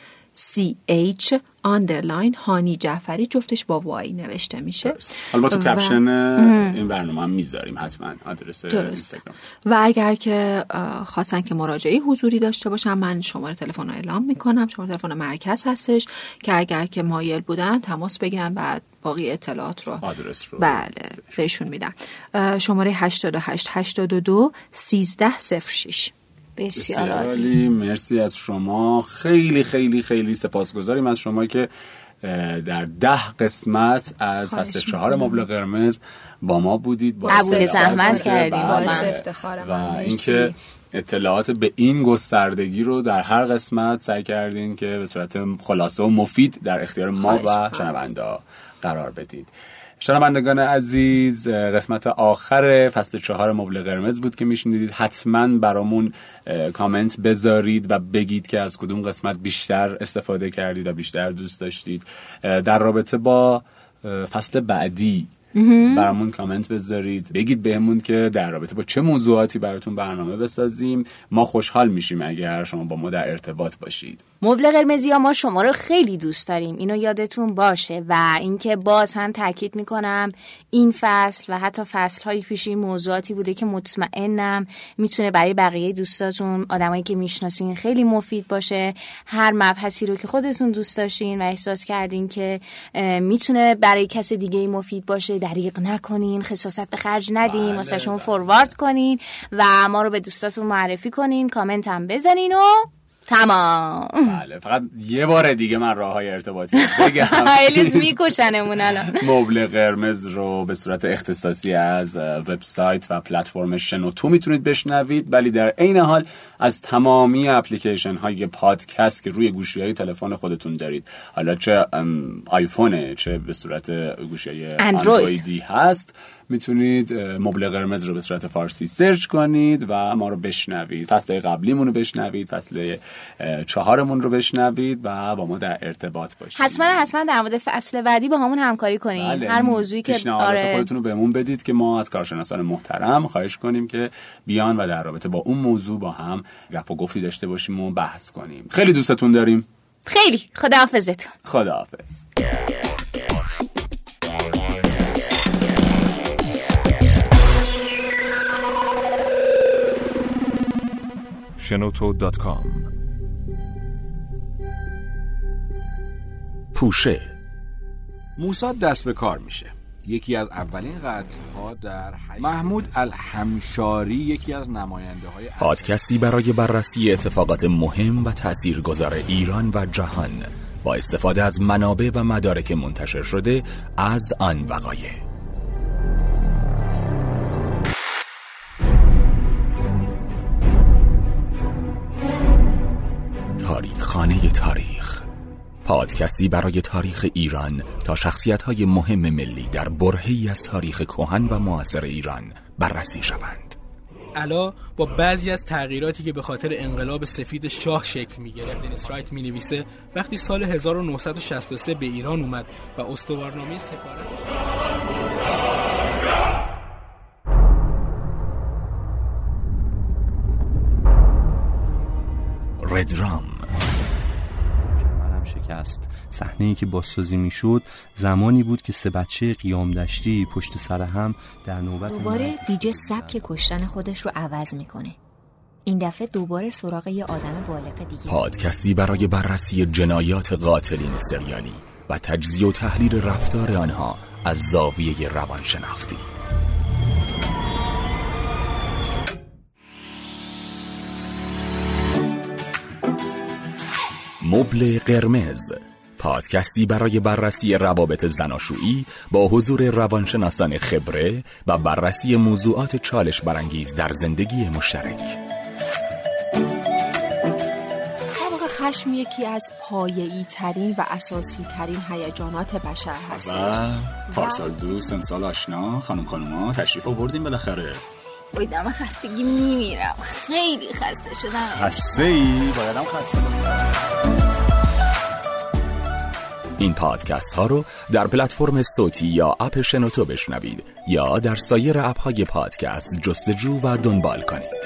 C H underline هانی جعفری. جفتش با Y نوشته میشه. حالا تو و- کپشن این برنامه هم می‌ذاریم. حتما. آدرس اینستاگرام. و اگر که خواستن که مراجعه حضوری داشته باشم من شماره تلفن رو اعلام می‌کنم. شماره تلفن مرکز هستش که اگر که مایل بودن تماس بگیرن و باقی اطلاعات رو. آدرس رو. بله بهشون میدم. شماره 88 82 13 06 بسیار بسیار عالی. مرسی از شما. خیلی خیلی خیلی سپاسگزاریم از شما که در ده قسمت از فصل چهار مبل قرمز با ما بودید. قبول زحمت کردیم. باعث افتخارم و اینکه اطلاعات به این گستردگی رو در هر قسمت سعی کردین که به صورت خلاصه و مفید در اختیار ما و شنونده قرار بدید. شنوندگان عزیز قسمت آخر فصل چهار مبل قرمز بود که میشنیدید. حتما برامون کامنت بذارید و بگید که از کدوم قسمت بیشتر استفاده کردید و بیشتر دوست داشتید. در رابطه با فصل بعدی برامون کامنت بذارید. بگید بهمون که در رابطه با چه موضوعاتی براتون برنامه بسازیم. ما خوشحال میشیم اگر شما با ما در ارتباط باشید. مبل قرمزی ها ما شما رو خیلی دوست داریم. اینو یادتون باشه. و اینکه باز هم تاکید می‌کنم این فصل و حتی فصل های پیشی موضوعاتی بوده که مطمئنم می‌تونه برای بقیه دوستاتون آدمایی که می‌شناسین خیلی مفید باشه. هر مبحثی رو که خودتون دوست داشتین و احساس کردین که می‌تونه برای کس دیگه مفید باشه دریغ نکنین خصاصت به خرج ندین بله، واسه شما بله. فوروارد کنین و ما رو به دوستاتون معرفی کنین کامنت هم بزنین و تمام. بله فقط یه بار دیگه من راه های ارتباطی بگم. خیلی میکشنمون الان. مبل قرمز رو به صورت اختصاصی از وبسایت و پلتفرم شنوتو می‌تونید بشنوید ولی در عین حال از تمامی اپلیکیشن های پادکست که روی گوشی های تلفن خودتون دارید. حالا چه آیفونه چه به صورت گوشی های اندرویدی هست می‌تونید مبل قرمز رو به صورت فارسی سرچ کنید و ما رو بشنوید. فصل قبلیمون رو بشنوید فصل چهارمون رو بشنوید و با ما در ارتباط باشید. حتما حتما در مورد فصل بعدی با همون همکاری کنید بله. هر موضوعی که آره. خودتون رو بهمون بدید که ما از کارشناسان محترم خواهش کنیم که بیان و در رابطه با اون موضوع با هم گپ و گفتی داشته باشیم و بحث کنیم. خیلی دوستتون داریم. خیلی. خداحافظتون. خداحافظ. شنوتو.com پوشه. موساد دست به کار میشه. یکی از اولین قتل ها در محمود الحمشاری یکی از نماینده های پادکستی برای بررسی اتفاقات مهم و تاثیرگذار ایران و جهان. با استفاده از منابع و مدارک منتشر شده از آن وقایع. خانه تاریخ. پادکستی برای تاریخ ایران تا شخصیت های مهم ملی در برهی از تاریخ کهن و معاصر ایران بررسی شوند. علا با بعضی از تغییراتی که به خاطر انقلاب سفید شاه شکل می گرفت دنیس رایت می نویسه وقتی سال 1963 به ایران اومد و استوارنامه سفارتش ردرام شکست. صحنه ای که بازسازی می‌شد زمانی بود که سه بچه قیام دشتی پشت سر هم در نوبت دوباره دیجه سبک کشتن خودش رو عوض می‌کنه. این دفعه دوباره سراغ یه آدم بالغ دیگه. پادکستی برای بررسی جنایات قاتلین سریالی و تجزیه و تحلیل رفتار آنها از زاویه روانشناختی. مبل قرمز. پادکستی برای بررسی روابط زناشویی با حضور روانشناسان خبره و بررسی موضوعات چالش برانگیز در زندگی مشترک. خشم یکی از پایه‌ای ترین و اساسی ترین هیجانات بشر هست و پارسال دوست امسال آشنا خانم خانوما تشریف آوردیم بالاخره. بایدم خستگی میمیرم خیلی خسته شدم خسته ای؟ بایدم خسته این پادکست ها رو در پلتفرم صوتی یا اپ شنوتو بشنوید یا در سایر اپ های پادکست جستجو و دنبال کنید.